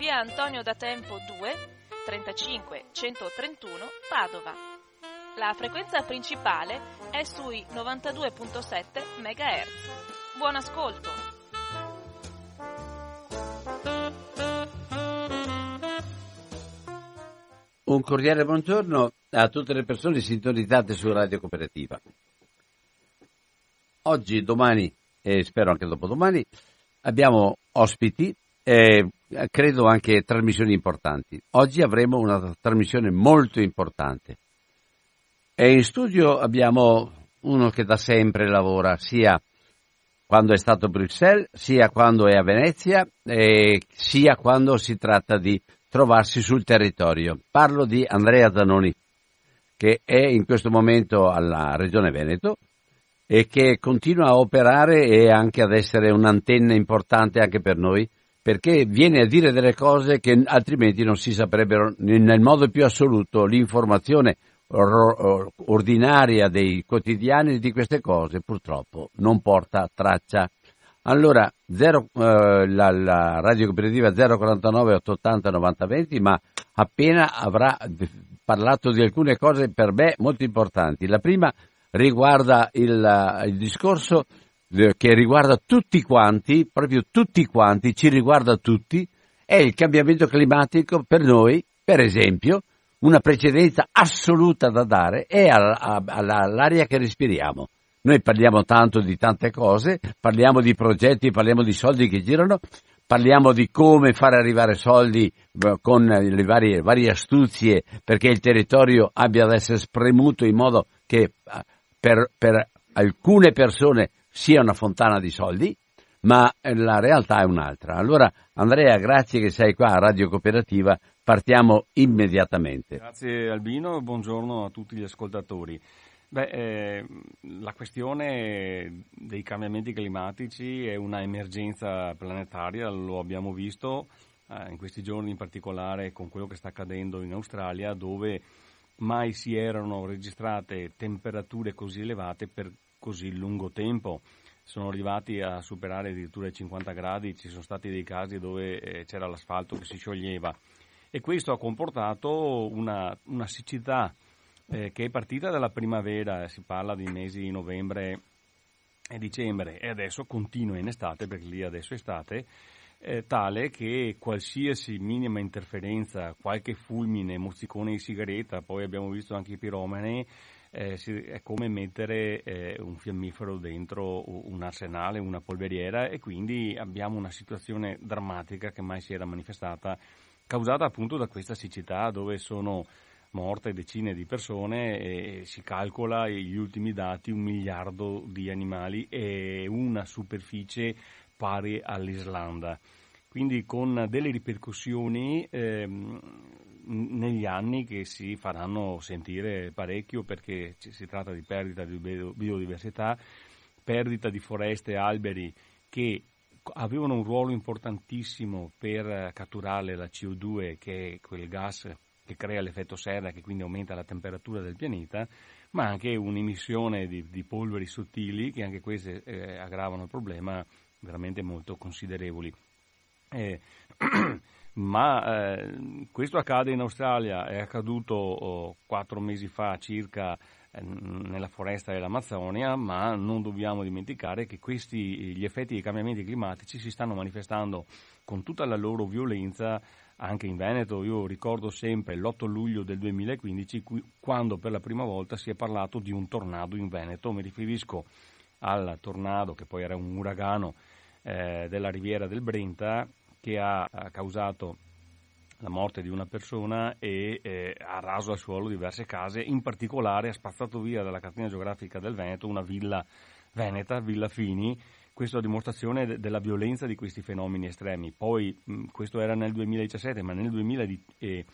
via Antonio da Tempo 2 35 131 Padova. La frequenza principale è sui 92.7 MHz. Buon ascolto! Un cordiale buongiorno a tutte le persone sintonizzate su Radio Cooperativa. Oggi, domani e spero anche dopodomani abbiamo ospiti e credo anche trasmissioni importanti. Oggi avremo una trasmissione molto importante. E in studio abbiamo uno che da sempre lavora sia quando è stato a Bruxelles, sia quando è a Venezia, sia quando si tratta di trovarsi sul territorio. Parlo di Andrea Zanoni, che è in questo momento alla Regione Veneto e che continua a operare e anche ad essere un'antenna importante anche per noi, perché viene a dire delle cose che altrimenti non si saprebbero nel modo più assoluto. L'informazione ordinaria dei quotidiani di queste cose purtroppo non porta traccia. Allora, zero, eh, la, la, radio cooperativa 049 880 90 20, ma appena avrà parlato di alcune cose per me molto importanti. La prima riguarda il, il discorso che riguarda tutti quanti, proprio tutti quanti, ci riguarda tutti, è il cambiamento climatico per noi, per esempio, una precedenza assoluta da dare è all'aria che respiriamo. Noi parliamo tanto di tante cose, parliamo di progetti, parliamo di soldi che girano, parliamo di come fare arrivare soldi eh, con le varie, varie astuzie perché il territorio abbia ad essere spremuto in modo che eh, per, per alcune persone sia una fontana di soldi, ma la realtà è un'altra. Allora, Andrea, grazie che sei qua a Radio Cooperativa, partiamo immediatamente. Grazie Albino, buongiorno a tutti gli ascoltatori. Beh, eh, la questione dei cambiamenti climatici è una emergenza planetaria, lo abbiamo visto eh, in questi giorni in particolare con quello che sta accadendo in Australia dove mai si erano registrate temperature così elevate per così lungo tempo. Sono arrivati a superare addirittura i 50 gradi, ci sono stati dei casi dove eh, c'era l'asfalto che si scioglieva e questo ha comportato una, una siccità eh, che è partita dalla primavera, si parla di mesi di novembre e dicembre e adesso continua in estate, perché lì adesso è estate, eh, tale che qualsiasi minima interferenza, qualche fulmine, mozzicone di sigaretta, poi abbiamo visto anche i piromani, eh, è come mettere eh, un fiammifero dentro un arsenale, una polveriera e quindi abbiamo una situazione drammatica che mai si era manifestata, causata appunto da questa siccità dove sono morte decine di persone e si calcola gli ultimi dati un miliardo di animali e una superficie pari all'Islanda. Quindi con delle ripercussioni ehm, negli anni che si faranno sentire parecchio perché si tratta di perdita di biodiversità, perdita di foreste e alberi che avevano un ruolo importantissimo per catturare la CO2 che è quel gas che crea l'effetto serra che quindi aumenta la temperatura del pianeta, ma anche un'emissione di, di polveri sottili che anche queste eh, aggravano il problema veramente molto considerevoli. Eh, ma eh, questo accade in Australia, è accaduto oh, mesi fa circa eh, nella foresta dell'Amazzonia, ma non dobbiamo dimenticare che questi, gli effetti dei cambiamenti climatici si stanno manifestando con tutta la loro violenza anche in Veneto, io ricordo sempre l'8 luglio del 2015 quando per la prima volta si è parlato di un tornado in Veneto, mi riferisco al tornado che poi era un uragano eh, della riviera del Brenta che ha, causato la morte di una persona e eh, ha raso al suolo diverse case, in particolare ha spazzato via dalla catena geografica del Veneto una villa veneta, Villa Fini, questo a dimostrazione de- della violenza di questi fenomeni estremi. Poi mh, questo era nel 2017, ma nel, 2000 di, eh,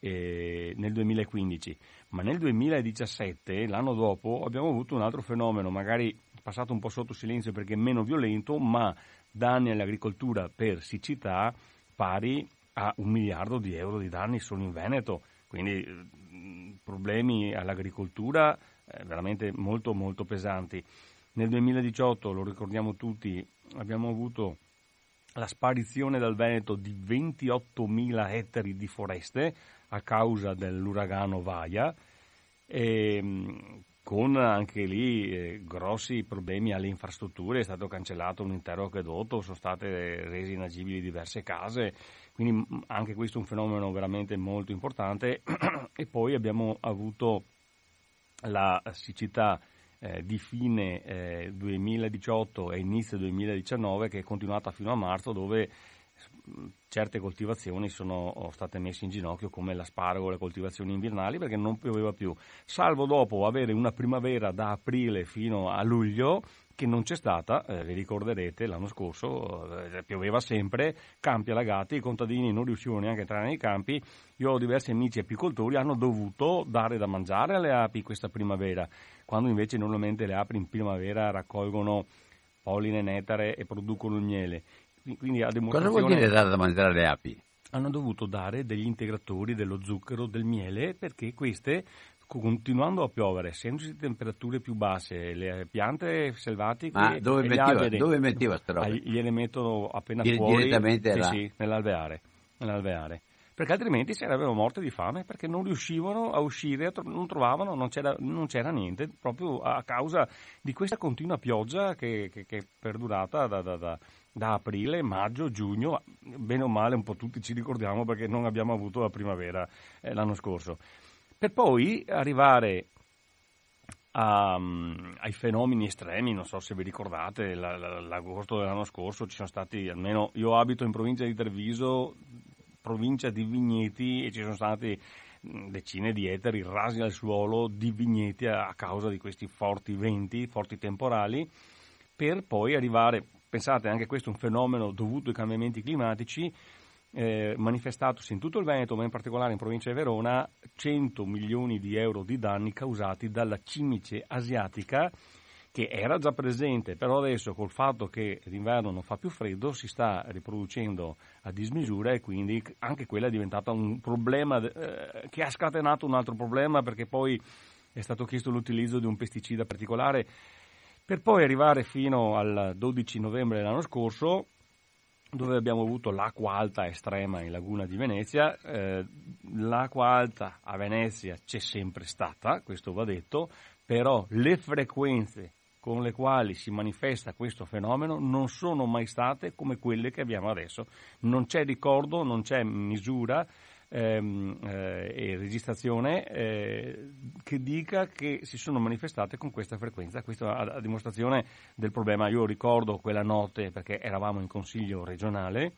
eh, nel 2015, ma nel 2017, l'anno dopo, abbiamo avuto un altro fenomeno, magari passato un po' sotto silenzio perché meno violento, ma danni all'agricoltura per siccità pari a un miliardo di euro di danni solo in Veneto. Quindi mh, problemi all'agricoltura eh, veramente molto molto pesanti. Nel 2018, lo ricordiamo tutti, abbiamo avuto la sparizione dal Veneto di 28.000 ettari di foreste a causa dell'uragano Vaia, e, ehm, con anche lì eh, grossi problemi alle infrastrutture, è stato cancellato un intero acquedotto, sono state rese inagibili diverse case, quindi anche questo è un fenomeno veramente molto importante. E poi abbiamo avuto la siccità eh, di fine eh, 2018 e inizio 2019 che è continuata fino a marzo dove certe coltivazioni sono state messe in ginocchio come l'asparago, le coltivazioni invernali perché non pioveva più, salvo dopo avere una primavera da aprile fino a luglio che non c'è stata, eh, vi ricorderete l'anno scorso eh, pioveva sempre, campi allagati, i contadini non riuscivano neanche a entrare nei campi, io ho diversi amici apicoltori, hanno dovuto dare da mangiare alle api questa primavera, quando invece normalmente le api in primavera raccolgono polline, nettare e producono il miele. Quindi a Cosa vuol dire dare da mangiare alle api? Hanno dovuto dare degli integratori dello zucchero, del miele, perché queste continuando a piovere, essendoci temperature più basse, le piante selvatiche Ma dove mettiva, alberi, dove mettiva roba? Gliele mettono appena Dire, fuori direttamente sì, là. sì, nell'alveare, nell'alveare. Perché altrimenti sarebbero morte di fame perché non riuscivano a uscire, non trovavano, non c'era, non c'era niente, proprio a causa di questa continua pioggia che, che, che è perdurata da, da, da, da aprile, maggio, giugno, bene o male un po' tutti ci ricordiamo perché non abbiamo avuto la primavera eh, l'anno scorso. Per poi arrivare a, um, ai fenomeni estremi, non so se vi ricordate, la, la, l'agosto dell'anno scorso ci sono stati, almeno io abito in provincia di Treviso, provincia di Vigneti e ci sono stati decine di eteri rasi al suolo di vigneti a causa di questi forti venti, forti temporali, per poi arrivare, pensate anche questo è un fenomeno dovuto ai cambiamenti climatici, eh, manifestatosi in tutto il Veneto, ma in particolare in provincia di Verona, 100 milioni di euro di danni causati dalla cimice asiatica che era già presente, però adesso col fatto che l'inverno non fa più freddo si sta riproducendo a dismisura e quindi anche quella è diventata un problema eh, che ha scatenato un altro problema perché poi è stato chiesto l'utilizzo di un pesticida particolare per poi arrivare fino al 12 novembre dell'anno scorso dove abbiamo avuto l'acqua alta estrema in laguna di Venezia. Eh, l'acqua alta a Venezia c'è sempre stata, questo va detto, però le frequenze con le quali si manifesta questo fenomeno non sono mai state come quelle che abbiamo adesso. Non c'è ricordo, non c'è misura ehm, eh, e registrazione eh, che dica che si sono manifestate con questa frequenza. Questo a, a, dimostrazione del problema. Io ricordo quella notte perché eravamo in consiglio regionale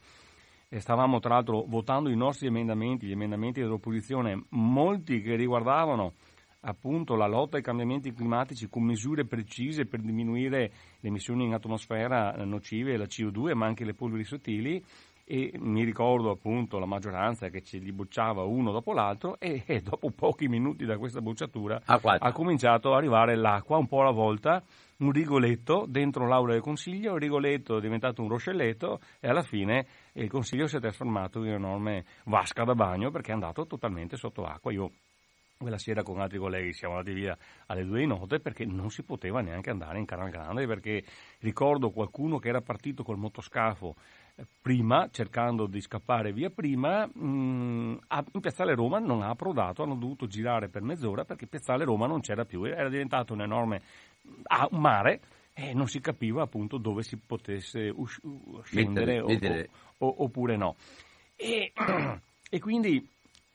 e stavamo tra l'altro votando i nostri emendamenti, gli emendamenti dell'opposizione, molti che riguardavano appunto la lotta ai cambiamenti climatici con misure precise per diminuire le emissioni in atmosfera nocive, la CO2, ma anche le polveri sottili e mi ricordo appunto la maggioranza che ce li bocciava uno dopo l'altro e, e dopo pochi minuti da questa bocciatura ha cominciato ad arrivare l'acqua un po' alla volta, un rigoletto dentro l'aula del consiglio, il rigoletto è diventato un roscelletto e alla fine il consiglio si è trasformato in un'enorme vasca da bagno perché è andato totalmente sotto acqua. Io quella sera con altri colleghi siamo andati via alle due di notte perché non si poteva neanche andare in Canal Grande perché ricordo qualcuno che era partito col motoscafo prima, cercando di scappare via prima, mh, mm, in Piazzale Roma non ha approdato, hanno dovuto girare per mezz'ora perché Piazzale Roma non c'era più, era diventato un enorme ah, un mare e non si capiva appunto dove si potesse us- scendere mettere, o, o, oppure no. E, e quindi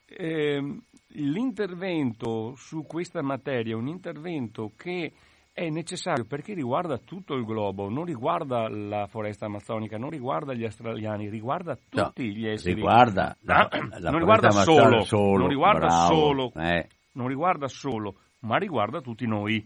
eh, l'intervento su questa materia un intervento che è necessario perché riguarda tutto il globo, non riguarda la foresta amazzonica, non riguarda gli australiani, riguarda tutti no, gli esseri. Riguarda la, la non riguarda solo, solo, non riguarda bravo, solo, eh. non riguarda solo, ma riguarda tutti noi.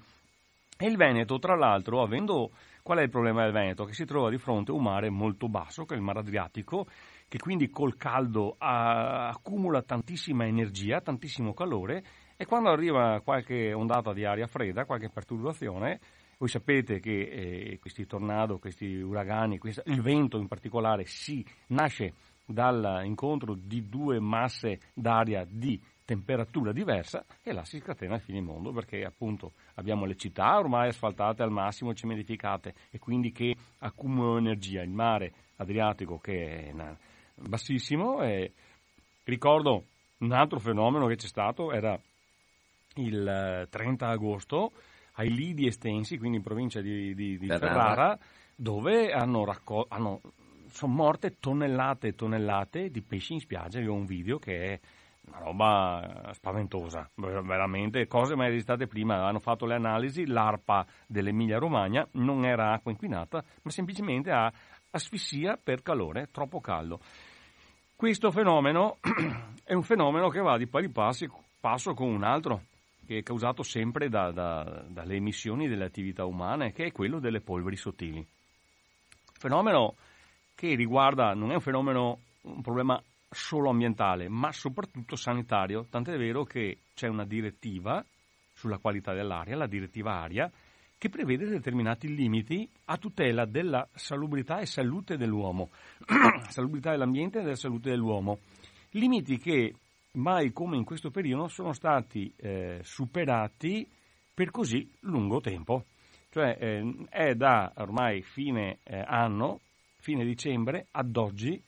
E il Veneto, tra l'altro, avendo qual è il problema del Veneto? Che si trova di fronte a un mare molto basso, che è il mare Adriatico, che quindi col caldo ha, accumula tantissima energia, tantissimo calore e quando arriva qualche ondata di aria fredda, qualche perturbazione, voi sapete che eh, questi tornado, questi uragani, questo, il vento in particolare, si nasce dall'incontro di due masse d'aria di temperatura diversa e là si scatena il fine mondo perché appunto abbiamo le città ormai asfaltate al massimo, cementificate e quindi che accumulano energia. Il mare Adriatico che è bassissimo e ricordo un altro fenomeno che c'è stato era il 30 eh, agosto ai Lidi Estensi, quindi in provincia di, di, di Ferrara. Ferrara, dove hanno raccolto, hanno, sono morte tonnellate e tonnellate di pesci in spiaggia. Io ho un video che è una roba spaventosa, veramente, cose mai registrate prima. Hanno fatto le analisi, l'ARPA dell'Emilia Romagna non era acqua inquinata, ma semplicemente ha asfissia per calore, troppo caldo. Questo fenomeno è un fenomeno che va di pari passo con un altro che è causato sempre da, da, dalle emissioni delle attività umane, che è quello delle polveri sottili. Fenomeno che riguarda, non è un fenomeno, un problema solo ambientale, ma soprattutto sanitario, tant'è vero che c'è una direttiva sulla qualità dell'aria, la direttiva aria, che prevede determinati limiti a tutela della salubrità e salute dell'uomo, salubrità dell'ambiente e della salute dell'uomo. Limiti che mai come in questo periodo sono stati eh, superati per così lungo tempo. Cioè eh, è da ormai fine eh, anno, fine dicembre, ad oggi,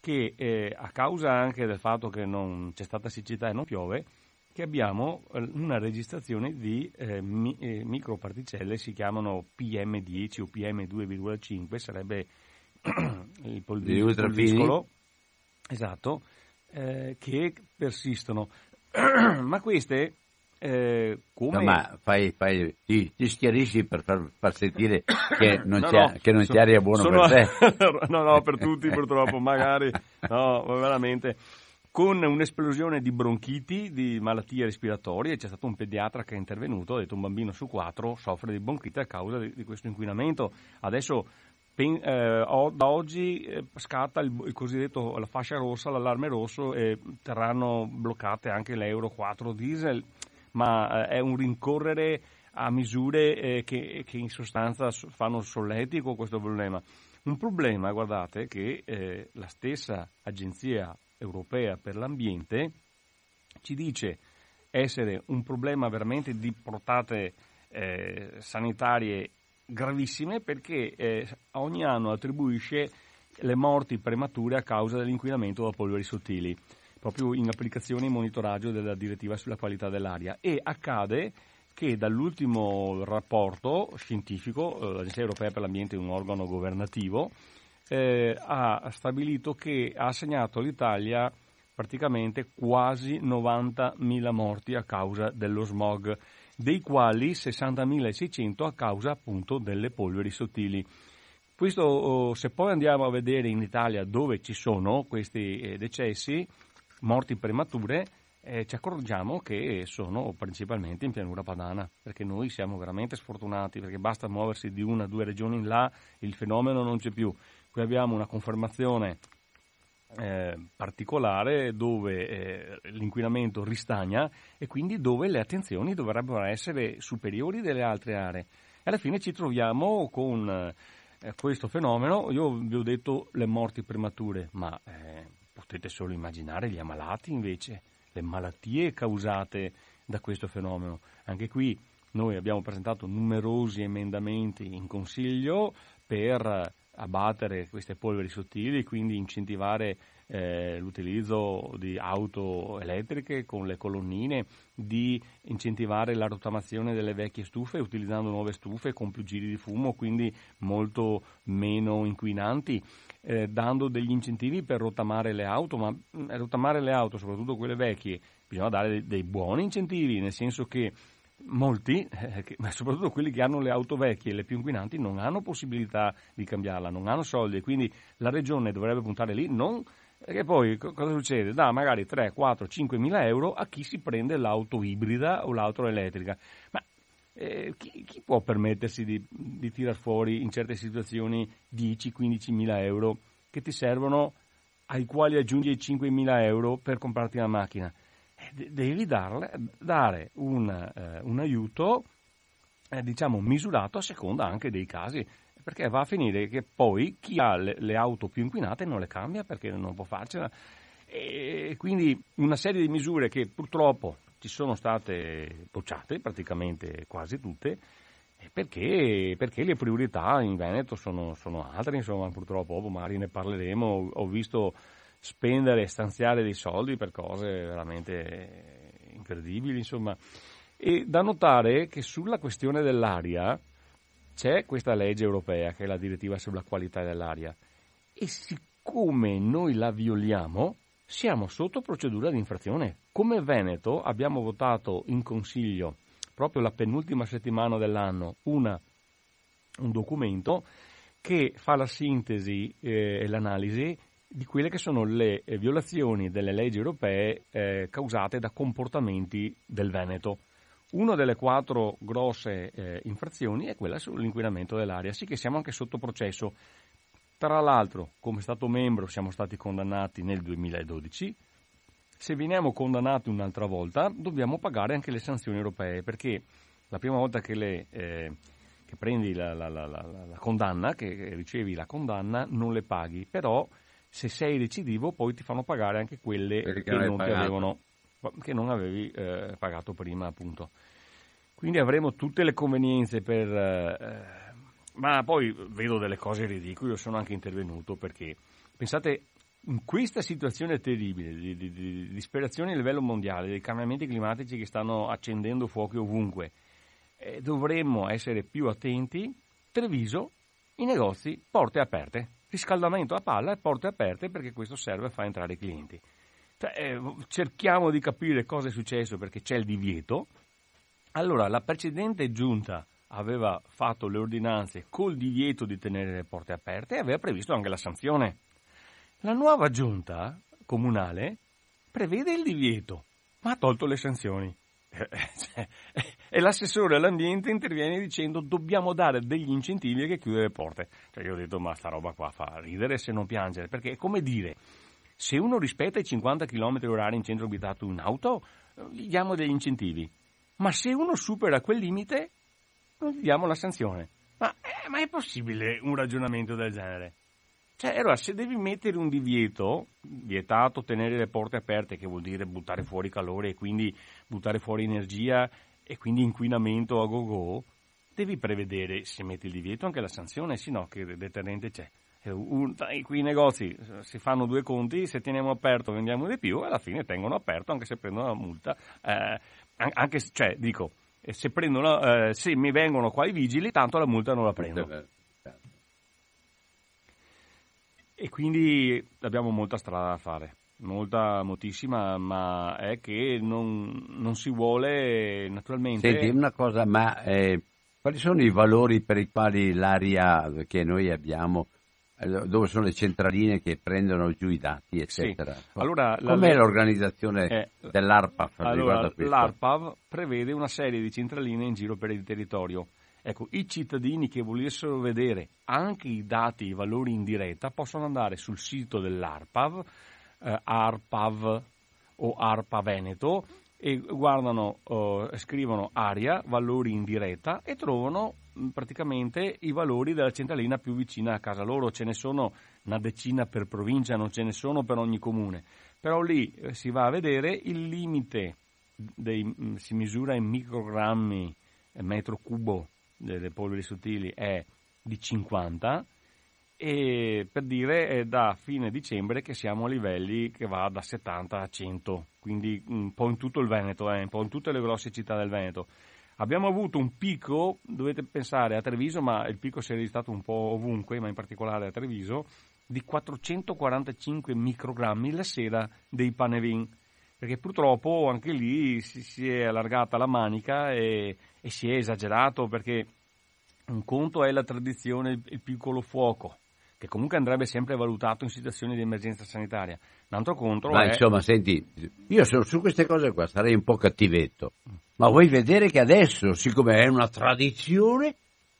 che eh, a causa anche del fatto che non c'è stata siccità e non piove, che abbiamo eh, una registrazione di eh, mi, microparticelle, si chiamano PM10 o PM2,5, sarebbe il polviscolo. Esatto, eh, che persistono. ma queste, eh, come... No, ma fai, fai, ti, ti, schiarisci per far, far sentire che non, no, no, che non sono, ti buono sono, per te. no, no, per tutti purtroppo, magari, no, veramente con un'esplosione di bronchiti, di malattie respiratorie. C'è stato un pediatra che è intervenuto, ha detto un bambino su quattro soffre di bronchite a causa di, di questo inquinamento. Adesso pen, eh, da oggi eh, scatta il, il, cosiddetto la fascia rossa, l'allarme rosso e terranno bloccate anche l'Euro 4 diesel, ma eh, è un rincorrere a misure eh, che, che, in sostanza fanno solletico questo problema. Un problema, guardate, che la stessa agenzia europea per l'ambiente ci dice essere un problema veramente di portate eh, sanitarie gravissime perché eh, ogni anno attribuisce le morti premature a causa dell'inquinamento da polveri sottili, proprio in applicazione e monitoraggio della direttiva sulla qualità dell'aria. E accade che dall'ultimo rapporto scientifico, eh, l'Agenzia Europea per l'Ambiente è un organo governativo, eh, ha stabilito che ha assegnato all'Italia praticamente quasi 90.000 morti a causa dello smog dei quali 60.600 a causa appunto delle polveri sottili. Questo, oh, se poi andiamo a vedere in Italia dove ci sono questi eh, decessi, morti premature, eh, ci accorgiamo che sono principalmente in pianura padana, perché noi siamo veramente sfortunati, perché basta muoversi di una o due regioni in là, il fenomeno non c'è più. Qui abbiamo una confermazione eh, particolare dove eh, l'inquinamento ristagna e quindi dove le attenzioni dovrebbero essere superiori delle altre aree. E alla fine ci troviamo con eh, questo fenomeno, io vi ho detto le morti premature, ma eh, potete solo immaginare gli ammalati invece, le malattie causate da questo fenomeno. Anche qui noi abbiamo presentato numerosi emendamenti in Consiglio per abbattere queste polveri sottili, quindi incentivare eh, l'utilizzo di auto elettriche con le colonnine, di incentivare la rottamazione delle vecchie stufe utilizzando nuove stufe con più giri di fumo, quindi molto meno inquinanti. eh, dando degli incentivi per rottamare le auto, ma mm, rottamare le auto, soprattutto quelle vecchie, bisogna dare dei, dei buoni incentivi, nel senso che molti, eh, ma soprattutto quelli che hanno le auto vecchie e le più inquinanti, non hanno possibilità di cambiarla, non hanno soldi, quindi la regione dovrebbe puntare lì, non perché poi cosa succede? Dà magari 3, 4, 5 mila euro a chi si prende l'auto ibrida o l'auto elettrica. Ma eh, chi, chi, può permettersi di, di tirar fuori in certe situazioni 10-15 mila euro che ti servono ai quali aggiungi i 5 mila euro per comprarti una macchina? Eh, devi darle, dare un, eh, un aiuto eh, diciamo misurato a seconda anche dei casi. Perché va a finire che poi chi ha le, le auto più inquinate non le cambia perché non può farcela. E quindi una serie di misure che purtroppo ci sono state bocciate praticamente quasi tutte perché, perché le priorità in Veneto sono, sono altre, insomma purtroppo magari ne parleremo, ho visto spendere e stanziare dei soldi per cose veramente incredibili insomma e da notare che sulla questione dell'aria c'è questa legge europea che è la direttiva sulla qualità dell'aria e siccome noi la violiamo siamo sotto procedura di infrazione. Come Veneto abbiamo votato in consiglio proprio la penultima settimana dell'anno una, un documento che fa la sintesi eh, e l'analisi di quelle che sono le eh, violazioni delle leggi europee eh, causate da comportamenti del Veneto. Una delle quattro grosse eh, infrazioni è quella sull'inquinamento dell'aria, sì che siamo anche sotto processo. Tra l'altro, come Stato membro siamo stati condannati nel 2012. Se veniamo condannati un'altra volta, dobbiamo pagare anche le sanzioni europee, perché la prima volta che, le, eh, che prendi la, la, la, la, condanna, che ricevi la condanna, non le paghi, però se sei recidivo poi ti fanno pagare anche quelle perché che non, ti avevano che non avevi eh, pagato prima, appunto. Quindi avremo tutte le convenienze per... Eh, ma poi vedo delle cose ridicole, io sono anche intervenuto perché, pensate, in questa situazione terribile di, di, di disperazione a livello mondiale, dei cambiamenti climatici che stanno accendendo fuochi ovunque, eh, dovremmo essere più attenti. Treviso, i negozi, porte aperte, riscaldamento a palla e porte aperte perché questo serve a far entrare i clienti. Cioè, eh, cerchiamo di capire cosa è successo perché c'è il divieto. Allora, la precedente giunta aveva fatto le ordinanze col divieto di tenere le porte aperte e aveva previsto anche la sanzione. La nuova giunta comunale prevede il divieto, ma ha tolto le sanzioni. Cioè, e l'assessore all'ambiente interviene dicendo dobbiamo dare degli incentivi che chiudere le porte. Cioè io ho detto ma sta roba qua fa ridere se non piangere, perché è come dire se uno rispetta i 50 km h in centro abitato in auto, gli diamo degli incentivi. Ma se uno supera quel limite, non gli diamo la sanzione. Ma, eh, ma è possibile un ragionamento del genere? Cioè, allora, se devi mettere un divieto, vietato tenere le porte aperte, che vuol dire buttare fuori calore e quindi buttare fuori energia e quindi inquinamento a go-go, devi prevedere, se metti il divieto, anche la sanzione, se no che deterrente c'è. Un, qui i negozi si fanno due conti, se teniamo aperto vendiamo di più, alla fine tengono aperto anche se prendono la multa. Eh, anche, cioè, dico, se, prendono, eh, se mi vengono qua i vigili, tanto la multa non la prendo. E quindi abbiamo molta strada da fare, molta, moltissima, ma è che non, non si vuole naturalmente... Senti, una cosa, ma eh, quali sono i valori per i quali l'aria che noi abbiamo dove sono le centraline che prendono giù i dati, eccetera. Sì. Allora, Com'è la... l'organizzazione eh, dell'ARPAV? Allora, L'ARPAV prevede una serie di centraline in giro per il territorio. Ecco, i cittadini che volessero vedere anche i dati, i valori in diretta, possono andare sul sito dell'ARPAV, eh, ARPAV o ARPA Veneto, e guardano, uh, scrivono aria, valori in diretta e trovano mm, praticamente i valori della centralina più vicina a casa loro. Ce ne sono una decina per provincia, non ce ne sono per ogni comune. Però lì eh, si va a vedere il limite, dei, mm, si misura in microgrammi metro cubo delle polveri sottili è di 50 e per dire è da fine dicembre che siamo a livelli che va da 70 a 100, quindi un po' in tutto il Veneto, eh, un po' in tutte le grosse città del Veneto. Abbiamo avuto un picco, dovete pensare a Treviso, ma il picco si è registrato un po' ovunque, ma in particolare a Treviso, di 445 microgrammi la sera dei panevin, perché purtroppo anche lì si, si è allargata la manica e, e, si è esagerato perché un conto è la tradizione, il, piccolo fuoco, che comunque andrebbe sempre valutato in situazioni di emergenza sanitaria. Un altro conto Ma è... insomma, senti, io su, su queste cose qua sarei un po' cattivetto, ma vuoi vedere che adesso, siccome è una tradizione,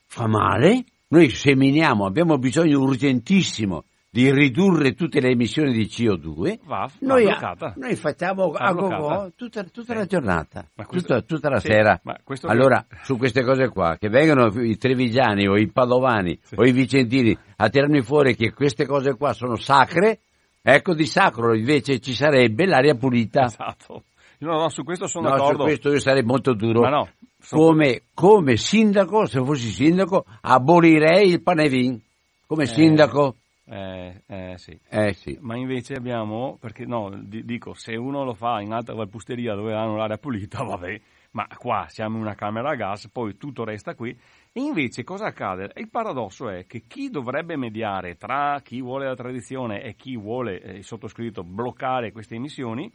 fa male? Noi seminiamo, abbiamo bisogno urgentissimo di ridurre tutte le emissioni di CO2, Va, va noi, bloccata. noi facciamo Va a go tutta, tutta Eh. la giornata, questo- tutta, tutta la sì, sera. Allora, su queste cose qua, che vengano i trevigiani o i padovani o i vicentini a tirarmi fuori che queste cose qua sono sacre, ecco di sacro invece ci sarebbe l'aria pulita. Esatto. No, no, su questo sono No, su d'accordo. questo io sarei molto duro. Ma no, sono- come, come sindaco, se fossi sindaco, abolirei il panevin. Come sindaco, Eh, eh, sì. eh sì. Ma invece abbiamo, perché no, di- dico, se uno lo fa in alta valpusteria dove hanno l'aria pulita, vabbè, ma qua siamo in una camera a gas, poi tutto resta qui. E invece cosa accade? Il paradosso è che chi dovrebbe mediare tra chi vuole la tradizione e chi vuole, eh, il sottoscritto, bloccare queste emissioni,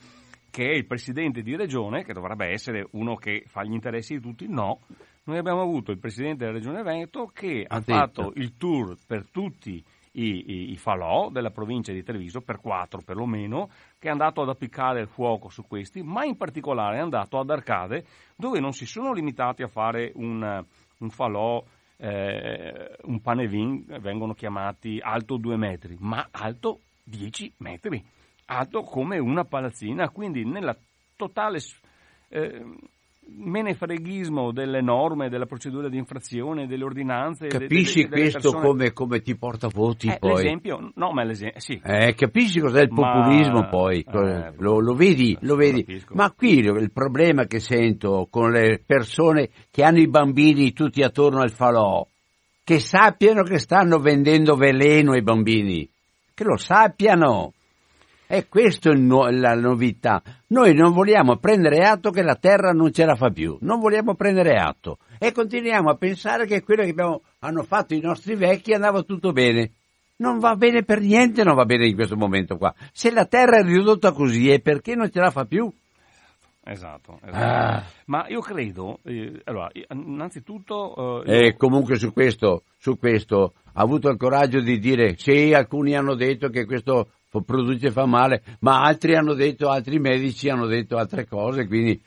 che è il presidente di regione, che dovrebbe essere uno che fa gli interessi di tutti, no. Noi abbiamo avuto il presidente della regione Veneto che Ha ha fatto il tour per tutti i, i- i falò della provincia di Treviso, per quattro perlomeno, che è andato ad appiccare il fuoco su questi, ma in particolare è andato ad Arcade, dove non si sono limitati a fare un, un falò, eh, un panevin, vengono chiamati alto due metri, ma alto 10 metri, alto come una palazzina, quindi nella totale... eh, menefreghismo delle norme, della procedura di infrazione, delle ordinanze. de- Capisci delle- delle questo persone. come, come ti porta voti Eh, poi? L'esempio, no, ma l'esempio, sì. Eh, capisci cos'è il Ma- populismo poi? eh, lo, lo vedi, lo vedi. capisco. Ma qui il problema che sento con le persone che hanno i bambini tutti attorno al falò, che sappiano che stanno vendendo veleno ai bambini, che lo sappiano. E questa è il no- la novità. Noi non vogliamo prendere atto che la terra non ce la fa più, non vogliamo prendere atto e continuiamo a pensare che quello che abbiamo- hanno fatto i nostri vecchi andava tutto bene. Non va bene per niente, non va bene in questo momento qua. Se la terra è ridotta così è perché non ce la fa più. Esatto, esatto. Ah. Ma io credo, eh, allora, innanzitutto... eh, io- E comunque su questo, su questo ha avuto il coraggio di dire sì, alcuni hanno detto che questo produce fa male, ma altri hanno detto, altri medici hanno detto altre cose, quindi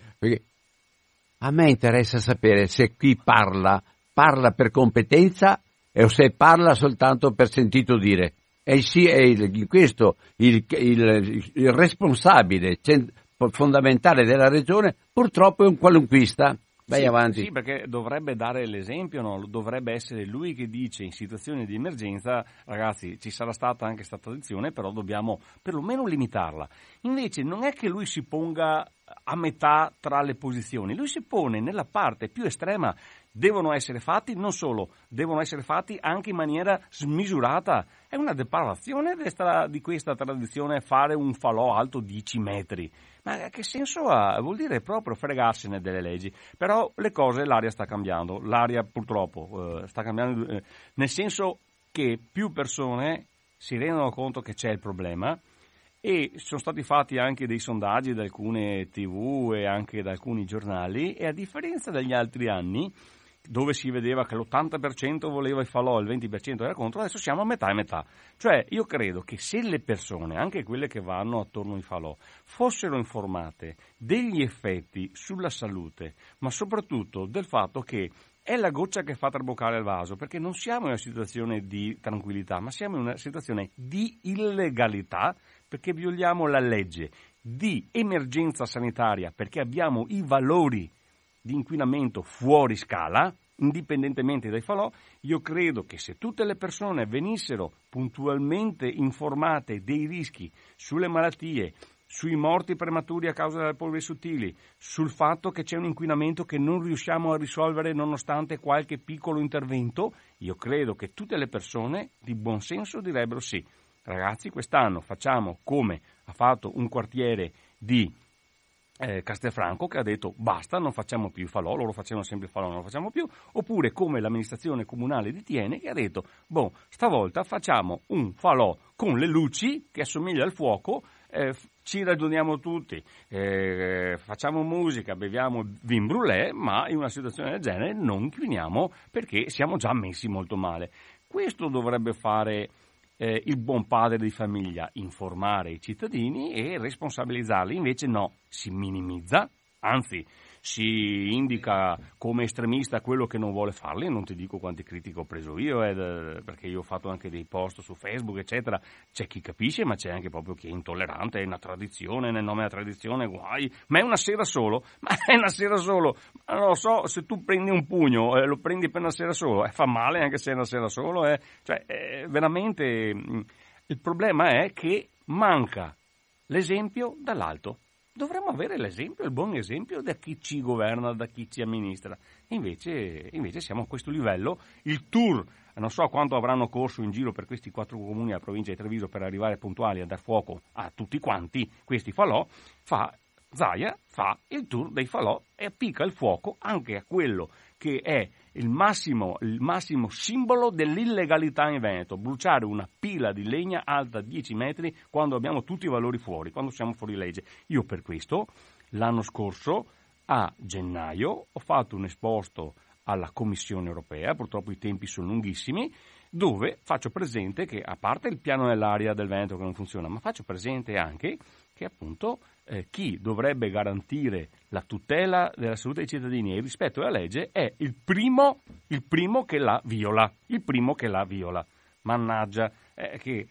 a me interessa sapere se chi parla parla per competenza o se parla soltanto per sentito dire. E sì, è il- questo il, il- il responsabile cen- fondamentale della regione purtroppo è un qualunquista. Vai sì, avanti. Sì, perché dovrebbe dare l'esempio, no? dovrebbe essere lui che dice in situazioni di emergenza, ragazzi, ci sarà stata anche questa tradizione, però dobbiamo perlomeno limitarla. Invece non è che lui si ponga a metà tra le posizioni, lui si pone nella parte più estrema. Devono essere fatti, non solo, devono essere fatti anche in maniera smisurata. È una depravazione di questa tradizione fare un falò alto 10 metri. Ma che senso ha? Vuol dire proprio fregarsene delle leggi. Però le cose, l'aria sta cambiando. L'aria purtroppo eh, sta cambiando eh, nel senso che più persone si rendono conto che c'è il problema e sono stati fatti anche dei sondaggi da alcune tv e anche da alcuni giornali e a differenza degli altri anni dove si vedeva che l'80% voleva il falò e il 20% era contro, adesso siamo a metà e metà. Cioè io credo che se le persone, anche quelle che vanno attorno ai falò, fossero informate degli effetti sulla salute, ma soprattutto del fatto che è la goccia che fa traboccare il vaso, perché non siamo in una situazione di tranquillità, ma siamo in una situazione di illegalità, perché violiamo la legge, di emergenza sanitaria, perché abbiamo i valori di inquinamento fuori scala, indipendentemente dai falò, io credo che se tutte le persone venissero puntualmente informate dei rischi sulle malattie, sui morti prematuri a causa delle polveri sottili, sul fatto che c'è un inquinamento che non riusciamo a risolvere nonostante qualche piccolo intervento, io credo che tutte le persone di buon senso direbbero sì. Ragazzi, quest'anno facciamo come ha fatto un quartiere di eh, Castelfranco che ha detto basta, non facciamo più falò, loro facevano sempre falò, non lo facciamo più, oppure come l'amministrazione comunale di Tiene che ha detto, boh, stavolta facciamo un falò con le luci che assomiglia al fuoco, eh, ci ragioniamo tutti, eh, facciamo musica, beviamo vin brûlé, ma in una situazione del genere non inquiniamo perché siamo già messi molto male. Questo dovrebbe fare eh, il buon padre di famiglia, informare i cittadini e responsabilizzarli, invece no, si minimizza, anzi si indica come estremista quello che non vuole farli, non ti dico quanti critiche ho preso io, eh, perché io ho fatto anche dei post su Facebook, eccetera, c'è chi capisce, ma c'è anche proprio chi è intollerante, è una tradizione, nel nome della tradizione, guai, ma è una sera solo, ma è una sera solo, ma non lo so, se tu prendi un pugno, eh, lo prendi per una sera solo, eh, fa male anche se è una sera solo, eh. cioè veramente mm, il problema è che manca l'esempio dall'alto dovremmo avere l'esempio, il buon esempio da chi ci governa, da chi ci amministra. Invece, invece siamo a questo livello. Il tour, non so quanto avranno corso in giro per questi quattro comuni a provincia di Treviso per arrivare puntuali a dar fuoco a tutti quanti questi falò, fa Zaia fa il tour dei falò e appicca il fuoco anche a quello che è il massimo, il massimo simbolo dell'illegalità in Veneto, bruciare una pila di legna alta 10 metri quando abbiamo tutti i valori fuori, quando siamo fuori legge. Io per questo l'anno scorso, a gennaio, ho fatto un esposto alla Commissione europea, purtroppo i tempi sono lunghissimi, dove faccio presente che, a parte il piano dell'aria del Veneto che non funziona, ma faccio presente anche che appunto eh, chi dovrebbe garantire la tutela della salute dei cittadini e il rispetto della legge è il primo, il primo che la viola. Il primo che la viola. Mannaggia, eh, che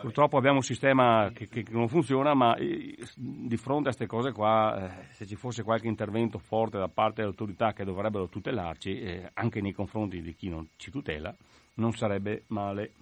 purtroppo abbiamo un sistema che, che non funziona, ma eh, di fronte a queste cose qua, eh, se ci fosse qualche intervento forte da parte delle autorità che dovrebbero tutelarci, eh, anche nei confronti di chi non ci tutela, non sarebbe male.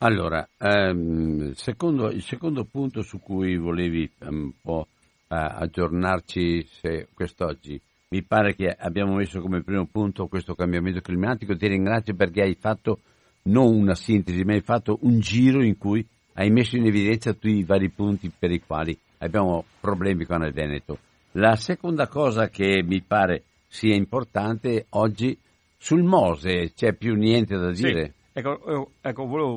Allora, ehm, secondo, il secondo punto su cui volevi un po' eh, aggiornarci quest'oggi, mi pare che abbiamo messo come primo punto questo cambiamento climatico. Ti ringrazio perché hai fatto non una sintesi, ma hai fatto un giro in cui hai messo in evidenza tutti i vari punti per i quali abbiamo problemi con il Veneto. La seconda cosa che mi pare sia importante oggi sul Mose c'è più niente da dire. Sì. Ecco, ecco, volevo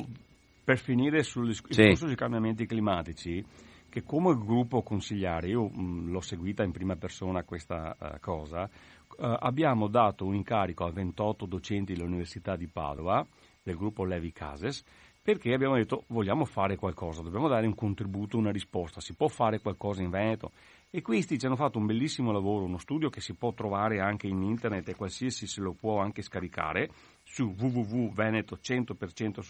per finire sul discorso sì. sui cambiamenti climatici, che come gruppo consigliare, io mh, l'ho seguita in prima persona questa uh, cosa, uh, abbiamo dato un incarico a 28 docenti dell'Università di Padova, del gruppo Levi Cases, perché abbiamo detto vogliamo fare qualcosa, dobbiamo dare un contributo, una risposta, si può fare qualcosa in Veneto. E questi ci hanno fatto un bellissimo lavoro, uno studio che si può trovare anche in internet e qualsiasi se lo può anche scaricare, su www.veneto100%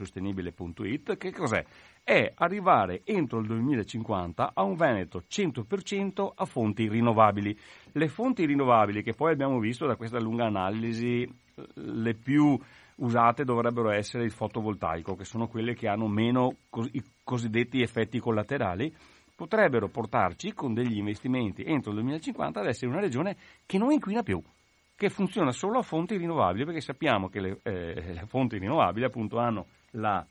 Che cos'è? È arrivare entro il 2050 a un Veneto 100% a fonti rinnovabili. Le fonti rinnovabili che poi abbiamo visto da questa lunga analisi, le più usate dovrebbero essere il fotovoltaico, che sono quelle che hanno meno i cosiddetti effetti collaterali, potrebbero portarci con degli investimenti entro il 2050 ad essere una regione che non inquina più che funziona solo a fonti rinnovabili, perché sappiamo che le, eh, le fonti rinnovabili appunto hanno la,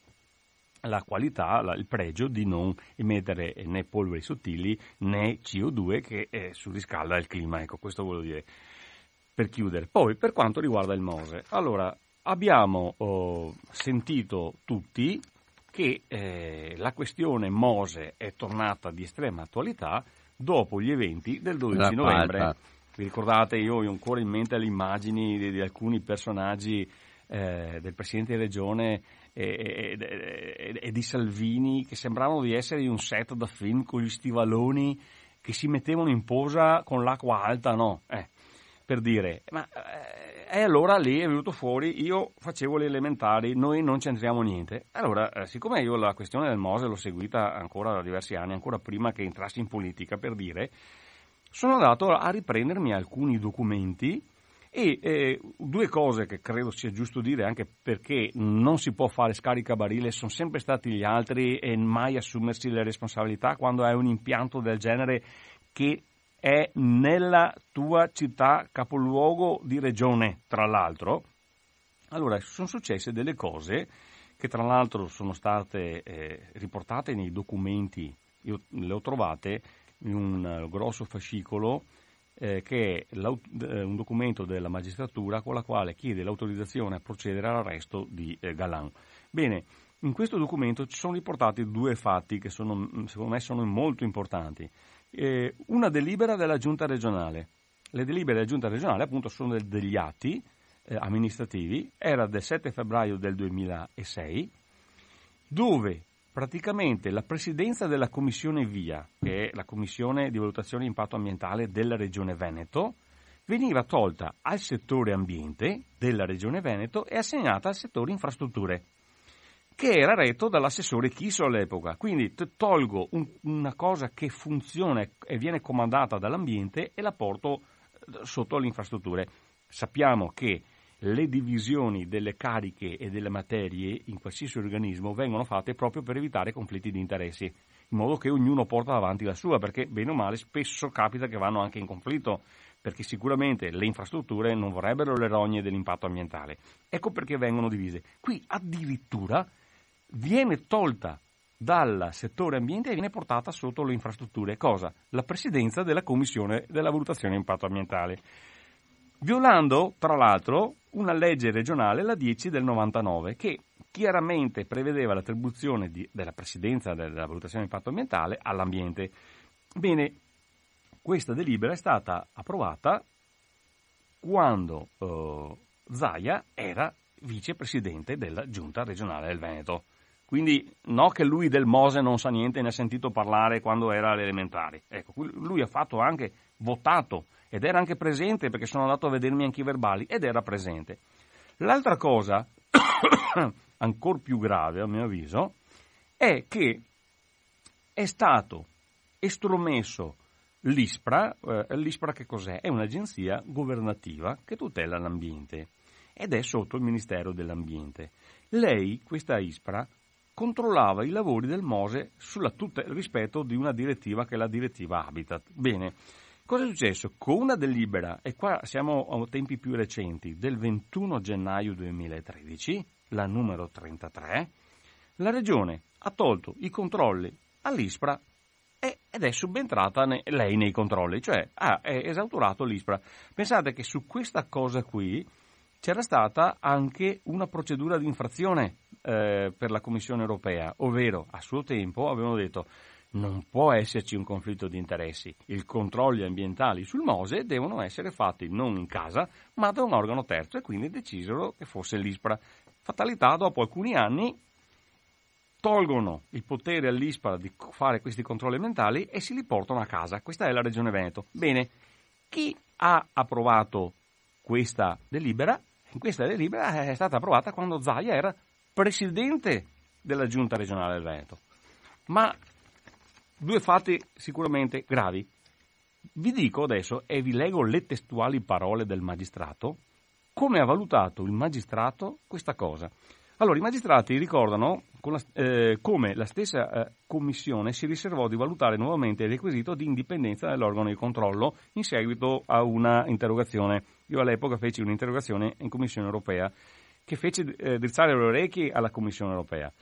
la qualità, la, il pregio di non emettere né polveri sottili né CO2 che eh, surriscalda il clima. Ecco, questo voglio dire per chiudere. Poi, per quanto riguarda il Mose, allora abbiamo oh, sentito tutti che eh, la questione Mose è tornata di estrema attualità dopo gli eventi del 12 la novembre. Vi ricordate, io ho ancora in mente le immagini di, di alcuni personaggi eh, del Presidente di Regione e, e, e, e, di Salvini che sembravano di essere in un set da film con gli stivaloni che si mettevano in posa con l'acqua alta, no? Eh, per dire, ma eh, e allora lì è venuto fuori, io facevo le elementari, noi non c'entriamo niente. Allora, eh, siccome io la questione del Mose l'ho seguita ancora da diversi anni, ancora prima che entrassi in politica, per dire, sono andato a riprendermi alcuni documenti e eh, due cose che credo sia giusto dire anche perché non si può fare scaricabarile, sono sempre stati gli altri e mai assumersi le responsabilità quando hai un impianto del genere che è nella tua città capoluogo di regione, tra l'altro. Allora, sono successe delle cose che tra l'altro sono state eh, riportate nei documenti, io le ho trovate in un grosso fascicolo eh, che è eh, un documento della magistratura con la quale chiede l'autorizzazione a procedere all'arresto di eh, Galan. Bene, in questo documento ci sono riportati due fatti che sono, secondo me sono molto importanti. Eh, una delibera della giunta regionale. Le delibere della giunta regionale appunto sono degli atti eh, amministrativi, era del 7 febbraio del 2006, dove praticamente la presidenza della commissione VIA, che è la commissione di valutazione di impatto ambientale della regione Veneto, veniva tolta al settore ambiente della regione Veneto e assegnata al settore infrastrutture, che era retto dall'assessore Chiso all'epoca. Quindi tolgo un, una cosa che funziona e viene comandata dall'ambiente e la porto eh, sotto le infrastrutture. Sappiamo che le divisioni delle cariche e delle materie in qualsiasi organismo vengono fatte proprio per evitare conflitti di interessi, in modo che ognuno porta avanti la sua, perché bene o male spesso capita che vanno anche in conflitto, perché sicuramente le infrastrutture non vorrebbero le rogne dell'impatto ambientale. Ecco perché vengono divise. Qui addirittura viene tolta dal settore ambiente e viene portata sotto le infrastrutture. Cosa? La presidenza della Commissione della valutazione impatto ambientale violando tra l'altro una legge regionale, la 10 del 99, che chiaramente prevedeva l'attribuzione di, della presidenza della valutazione di impatto ambientale all'ambiente. Bene, questa delibera è stata approvata quando eh, Zaia era vicepresidente della giunta regionale del Veneto. Quindi no che lui del Mose non sa niente, ne ha sentito parlare quando era alle elementari. Ecco, lui ha fatto anche, votato ed era anche presente perché sono andato a vedermi anche i verbali ed era presente. L'altra cosa, ancora più grave a mio avviso, è che è stato estromesso l'ISPRA, eh, l'ISPRA che cos'è? È un'agenzia governativa che tutela l'ambiente ed è sotto il Ministero dell'Ambiente. Lei, questa ISPRA, controllava i lavori del Mose sulla tutta, rispetto di una direttiva che è la direttiva Habitat. Bene, Cosa è successo? Con una delibera, e qua siamo a tempi più recenti, del 21 gennaio 2013, la numero 33, la Regione ha tolto i controlli all'ISPRA ed è subentrata lei nei controlli, cioè ha esauturato l'ISPRA. Pensate che su questa cosa qui c'era stata anche una procedura di infrazione eh, per la Commissione europea, ovvero a suo tempo avevano detto non può esserci un conflitto di interessi. I controlli ambientali sul Mose devono essere fatti non in casa, ma da un organo terzo e quindi decisero che fosse l'ISPRA. Fatalità, dopo alcuni anni tolgono il potere all'ISPRA di fare questi controlli ambientali e si li portano a casa. Questa è la Regione Veneto. Bene, chi ha approvato questa delibera? Questa delibera è stata approvata quando Zaia era presidente della giunta regionale del Veneto. Ma Due fatti sicuramente gravi. Vi dico adesso, e vi leggo le testuali parole del magistrato, come ha valutato il magistrato questa cosa. Allora, i magistrati ricordano la, eh, come la stessa eh, commissione si riservò di valutare nuovamente il requisito di indipendenza dell'organo di controllo in seguito a una interrogazione. Io all'epoca feci un'interrogazione in Commissione europea che fece eh, drizzare le orecchie alla Commissione europea.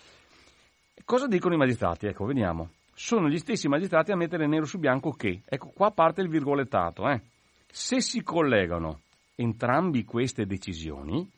Cosa dicono i magistrati? Ecco, vediamo sono gli stessi magistrati a mettere nero su bianco che, ecco qua parte il virgolettato, eh, se si collegano entrambi queste decisioni,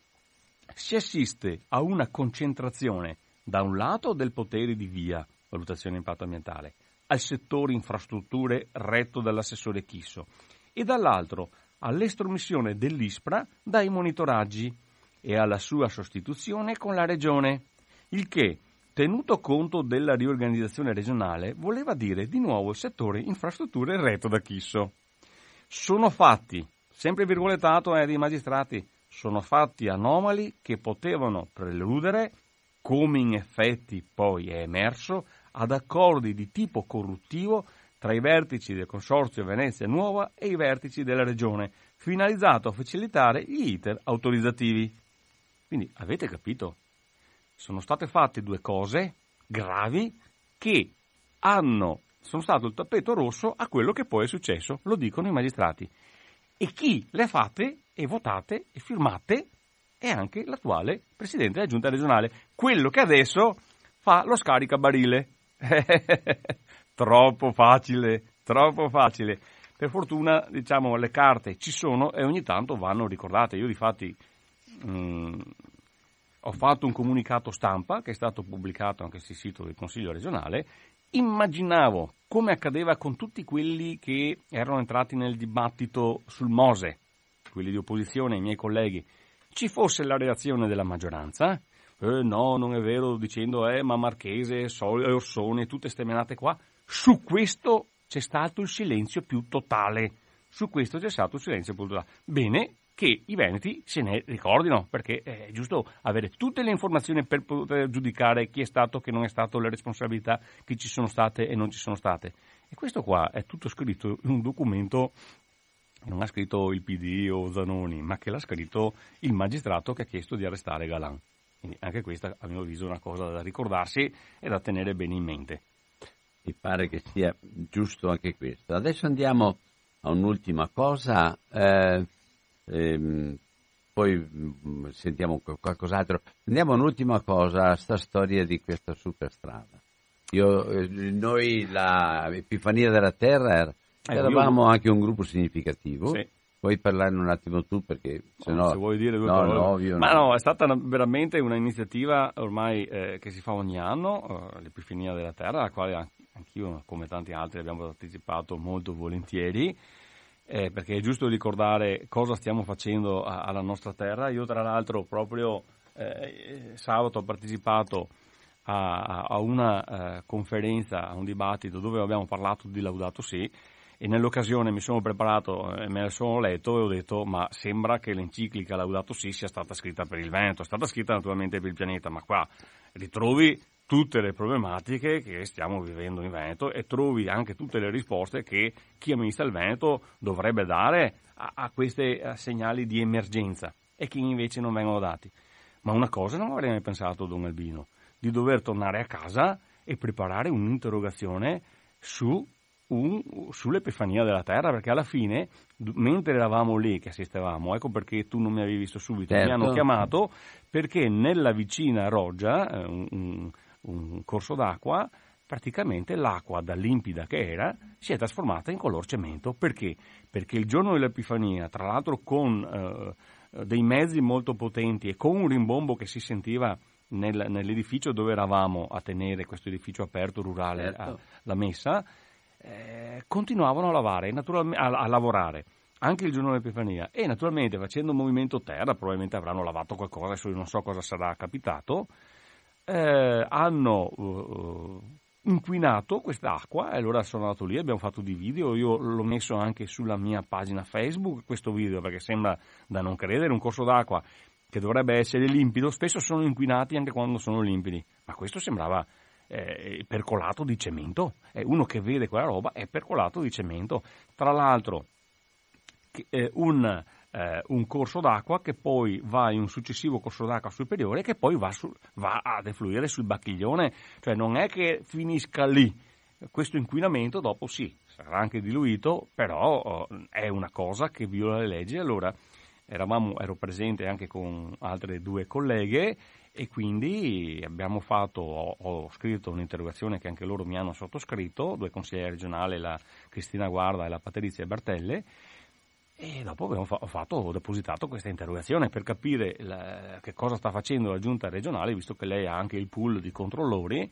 si assiste a una concentrazione da un lato del potere di via, valutazione impatto ambientale, al settore infrastrutture retto dall'assessore Chisso e dall'altro all'estromissione dell'ISPRA dai monitoraggi e alla sua sostituzione con la regione, il che tenuto conto della riorganizzazione regionale, voleva dire di nuovo il settore infrastrutture retto da Chisso. Sono fatti, sempre virgolettato eh, dei magistrati, sono fatti anomali che potevano preludere, come in effetti poi è emerso, ad accordi di tipo corruttivo tra i vertici del Consorzio Venezia Nuova e i vertici della Regione, finalizzato a facilitare gli iter autorizzativi. Quindi avete capito? Sono state fatte due cose gravi che hanno, sono stato il tappeto rosso a quello che poi è successo, lo dicono i magistrati. E chi le ha fatte e votate e firmate è anche l'attuale presidente della giunta regionale, quello che adesso fa lo scaricabarile. Troppo facile, troppo facile. Per fortuna, diciamo, le carte ci sono e ogni tanto vanno ricordate. Io, difatti, mh, mm, ho fatto un comunicato stampa che è stato pubblicato anche sul sito del Consiglio regionale. Immaginavo come accadeva con tutti quelli che erano entrati nel dibattito sul Mose, quelli di opposizione, i miei colleghi, ci fosse la reazione della maggioranza. Eh, no, non è vero, dicendo, eh, ma Marchese, Sol, Orsone, tutte ste menate qua. Su questo c'è stato il silenzio più totale. Su questo c'è stato il silenzio più totale. Bene, che i veneti se ne ricordino, perché è giusto avere tutte le informazioni per poter giudicare chi è stato, chi non è stato, le responsabilità che ci sono state e non ci sono state. E questo qua è tutto scritto in un documento non ha scritto il PD o Zanoni, ma che l'ha scritto il magistrato che ha chiesto di arrestare Galan. Quindi anche questa, a mio avviso, è una cosa da ricordarsi e da tenere bene in mente. Mi pare che sia giusto anche questo. Adesso andiamo a un'ultima cosa. Eh, ehm, poi mm, sentiamo qualcos'altro. Andiamo un'ultima cosa, sta storia di questa superstrada. Io, eh, noi, la Epifania della Terra, er, eh, eravamo anche un gruppo significativo. Sì. Puoi parlarne un attimo tu perché se no... Se vuoi dire due no, no, ovvio, Ma no. no, è stata una, veramente un'iniziativa ormai eh, che si fa ogni anno, eh, l'Epifania della Terra, alla quale anch'io come tanti altri abbiamo partecipato molto volentieri eh, perché è giusto ricordare cosa stiamo facendo a, alla nostra terra. Io tra l'altro proprio eh, sabato ho partecipato a, a una eh, conferenza, a un dibattito dove abbiamo parlato di Laudato Si e nell'occasione mi sono preparato e me la sono letto e ho detto ma sembra che l'enciclica Laudato Si sia stata scritta per il Veneto, è stata scritta naturalmente per il pianeta, ma qua ritrovi tutte le problematiche che stiamo vivendo in Veneto e trovi anche tutte le risposte che chi amministra il Veneto dovrebbe dare a, a questi segnali di emergenza e che invece non vengono dati. Ma una cosa non avrei mai pensato, Don Albino, di dover tornare a casa e preparare un'interrogazione su un, sull'Epifania della Terra, perché alla fine, mentre eravamo lì che assistevamo, ecco perché tu non mi avevi visto subito, certo. mi hanno chiamato perché nella vicina Roggia, eh, un, un un corso d'acqua, praticamente l'acqua da limpida che era si è trasformata in color cemento. Perché? Perché il giorno dell'Epifania, tra l'altro con eh, dei mezzi molto potenti e con un rimbombo che si sentiva nel, nell'edificio dove eravamo a tenere questo edificio aperto rurale, certo. a, la messa, eh, continuavano a, lavare, a, a lavorare anche il giorno dell'Epifania e naturalmente facendo un movimento terra probabilmente avranno lavato qualcosa, adesso non so cosa sarà capitato, eh, hanno uh, inquinato quest'acqua e allora sono andato lì, abbiamo fatto dei video, io l'ho messo anche sulla mia pagina Facebook questo video perché sembra da non credere, un corso d'acqua che dovrebbe essere limpido, spesso sono inquinati anche quando sono limpidi, ma questo sembrava eh, percolato di cemento, è uno che vede quella roba è percolato di cemento, tra l'altro eh, un eh, un corso d'acqua che poi va in un successivo corso d'acqua superiore che poi va, su, va ad effluire sul bacchiglione, cioè non è che finisca lì, questo inquinamento dopo sì, sarà anche diluito, però oh, è una cosa che viola le leggi. Allora eravamo, ero presente anche con altre due colleghe e quindi abbiamo fatto, ho, ho, scritto un'interrogazione che anche loro mi hanno sottoscritto, due consiglieri regionali, la Cristina Guarda e la Patrizia Bertelle, e dopo abbiamo fa- fatto, ho depositato questa interrogazione per capire la, che cosa sta facendo la giunta regionale, visto che lei ha anche il pool di controllori.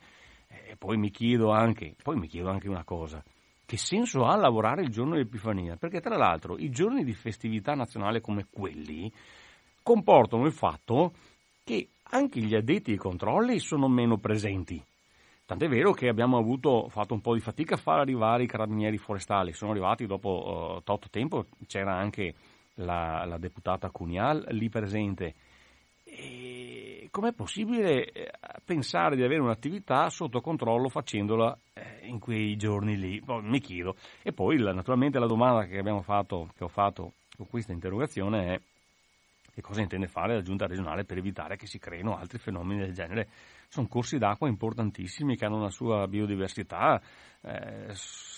E poi mi chiedo anche, mi chiedo anche una cosa. Che senso ha lavorare il giorno dell'Epifania? Perché tra l'altro i giorni di festività nazionale come quelli comportano il fatto che anche gli addetti ai controlli sono meno presenti. Tant'è vero che abbiamo avuto, fatto un po' di fatica a far arrivare i carabinieri forestali, sono arrivati dopo uh, tot tempo, c'era anche la, la deputata Cunial lì presente. E com'è possibile eh, pensare di avere un'attività sotto controllo facendola eh, in quei giorni lì? mi chiedo. E poi naturalmente la domanda che, fatto, che ho fatto con questa interrogazione è e cosa intende fare la giunta regionale per evitare che si creino altri fenomeni del genere. Sono corsi d'acqua importantissimi che hanno una sua biodiversità, eh,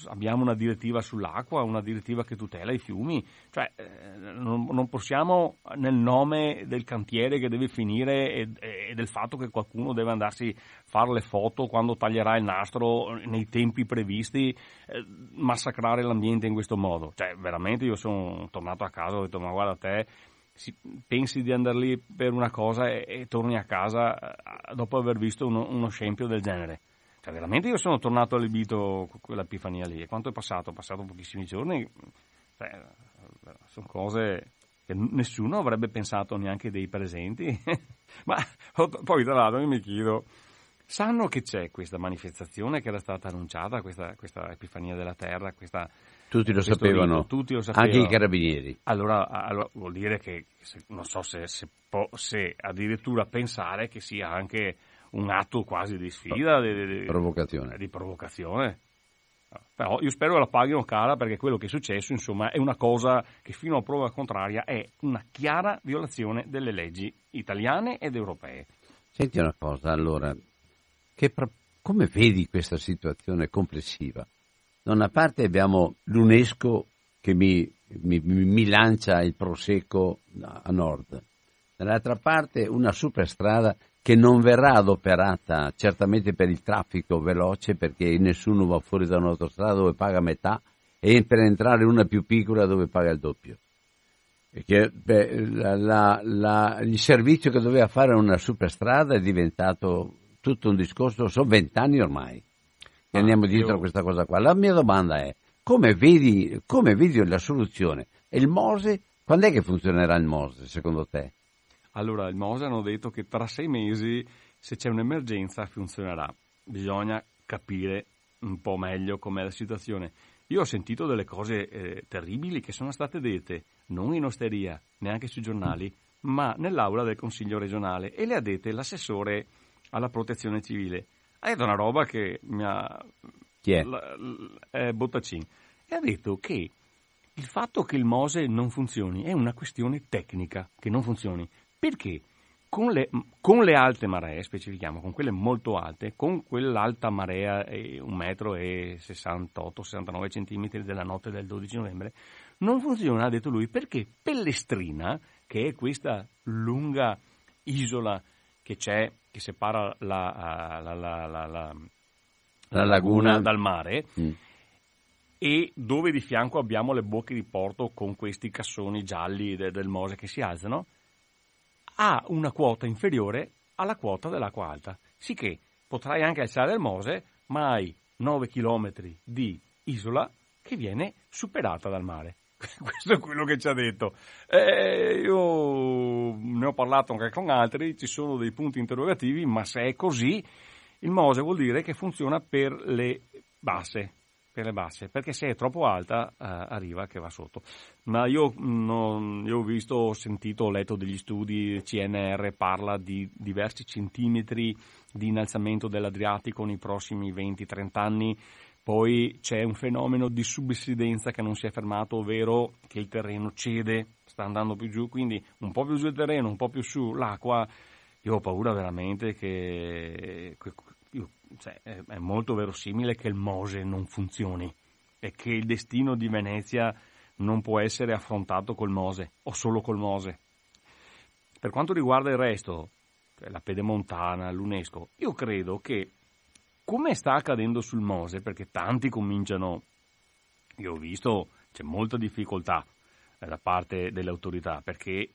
abbiamo una direttiva sull'acqua, una direttiva che tutela i fiumi, cioè eh, non, non, possiamo nel nome del cantiere che deve finire e, e, del fatto che qualcuno deve andarsi a fare le foto quando taglierà il nastro nei tempi previsti, eh, massacrare l'ambiente in questo modo. Cioè veramente io sono tornato a casa e ho detto ma guarda te si, pensi di andare lì per una cosa e, e torni a casa eh, dopo aver visto uno, uno, scempio del genere. Cioè, veramente io sono tornato allibito con quell'epifania lì. E quanto è passato? È passato pochissimi giorni. Cioè, sono cose che nessuno avrebbe pensato neanche dei presenti. Ma poi, tra l'altro, mi chiedo, sanno che c'è questa manifestazione che era stata annunciata, questa, questa epifania della terra, questa tutti lo, sapevano, tutti lo sapevano, anche i carabinieri. Allora, allora vuol dire che se, non so se, se, se, addirittura pensare che sia anche un atto quasi di sfida, di, di, provocazione. di provocazione. Però io spero che la paghino cara perché quello che è successo, insomma, è una cosa che fino a prova contraria è una chiara violazione delle leggi italiane ed europee. Senti una cosa, allora, che, come vedi questa situazione complessiva? Da una parte abbiamo l'UNESCO che mi, mi, mi lancia il prosecco a nord, dall'altra parte una superstrada che non verrà adoperata certamente per il traffico veloce perché nessuno va fuori da un'autostrada dove paga metà e per entrare una più piccola dove paga il doppio. Perché, beh, la, la, il servizio che doveva fare una superstrada è diventato tutto un discorso, sono vent'anni ormai e andiamo dietro a questa cosa qua. La mia domanda è, come vedi, come vedi la soluzione? E il Mose, quando è che funzionerà il Mose secondo te? Allora, il Mose hanno detto che tra sei mesi, se c'è un'emergenza, funzionerà. Bisogna capire un po' meglio com'è la situazione. Io ho sentito delle cose eh, terribili che sono state dette, non in osteria, neanche sui giornali, ma nell'aula del Consiglio regionale e le ha dette l'assessore alla protezione civile ha detto una roba che mi ha... Chi è? La, la, Bottacin. E ha detto che il fatto che il Mose non funzioni è una questione tecnica, che non funzioni. Perché? Con le, con le, alte maree, specifichiamo, con quelle molto alte, con quell'alta marea, eh, 1,68 m, 69 cm della notte del 12 novembre, non funziona, ha detto lui, perché Pellestrina, che è questa lunga isola che c'è, che separa la, la, la, la laguna dal mare, mm. e dove di fianco abbiamo le bocche di porto con questi cassoni gialli de, del Mose che si alzano, ha una quota inferiore alla quota dell'acqua alta. Sicché potrai anche alzare il Mose, ma hai 9 km di isola che viene superata dal mare. Questo è quello che ci ha detto. Eh, io ne ho parlato anche con altri, ci sono dei punti interrogativi, ma se è così, il Mose vuol dire che funziona per le basse, per le basse perché se è troppo alta eh, arriva che va sotto. Ma io, non, io ho visto, ho sentito, ho letto degli studi, CNR parla di diversi centimetri di innalzamento dell'Adriatico nei prossimi 20-30 anni poi c'è un fenomeno di subsidenza che non si è fermato, ovvero che il terreno cede, sta andando più giù, quindi un po' più giù il terreno, un po' più su l'acqua. Io ho paura veramente che io, cioè, è molto verosimile che il Mose non funzioni e che il destino di Venezia non può essere affrontato col Mose o solo col Mose. Per quanto riguarda il resto, cioè la pedemontana, l'UNESCO, io credo che come sta accadendo sul Mose, perché tanti cominciano, io ho visto, c'è molta difficoltà eh, da parte delle autorità, perché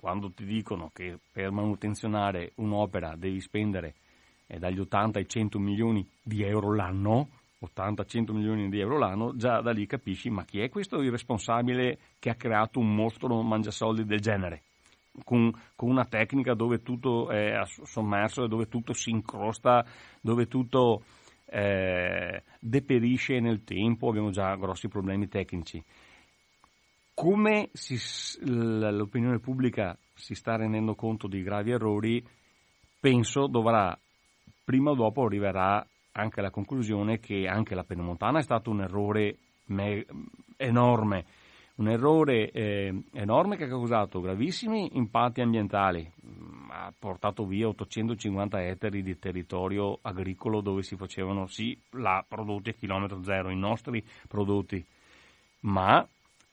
quando ti dicono che per manutenzionare un'opera devi spendere eh, dagli 80 ai 100 milioni di euro l'anno, 80-100 milioni di euro l'anno, già da lì capisci ma chi è questo irresponsabile che ha creato un mostro mangiasoldi del genere? Con, con, una tecnica dove tutto è sommerso dove tutto si incrosta, dove tutto eh, deperisce nel tempo, abbiamo già grossi problemi tecnici. Come si, l'opinione pubblica si sta rendendo conto di gravi errori, penso dovrà, prima o dopo arriverà anche alla conclusione che anche la pedemontana è stato un errore me- enorme un errore eh, enorme che ha causato gravissimi impatti ambientali, mm, ha portato via 850 ettari di territorio agricolo dove si facevano sì la prodotti a chilometro zero, i nostri prodotti, ma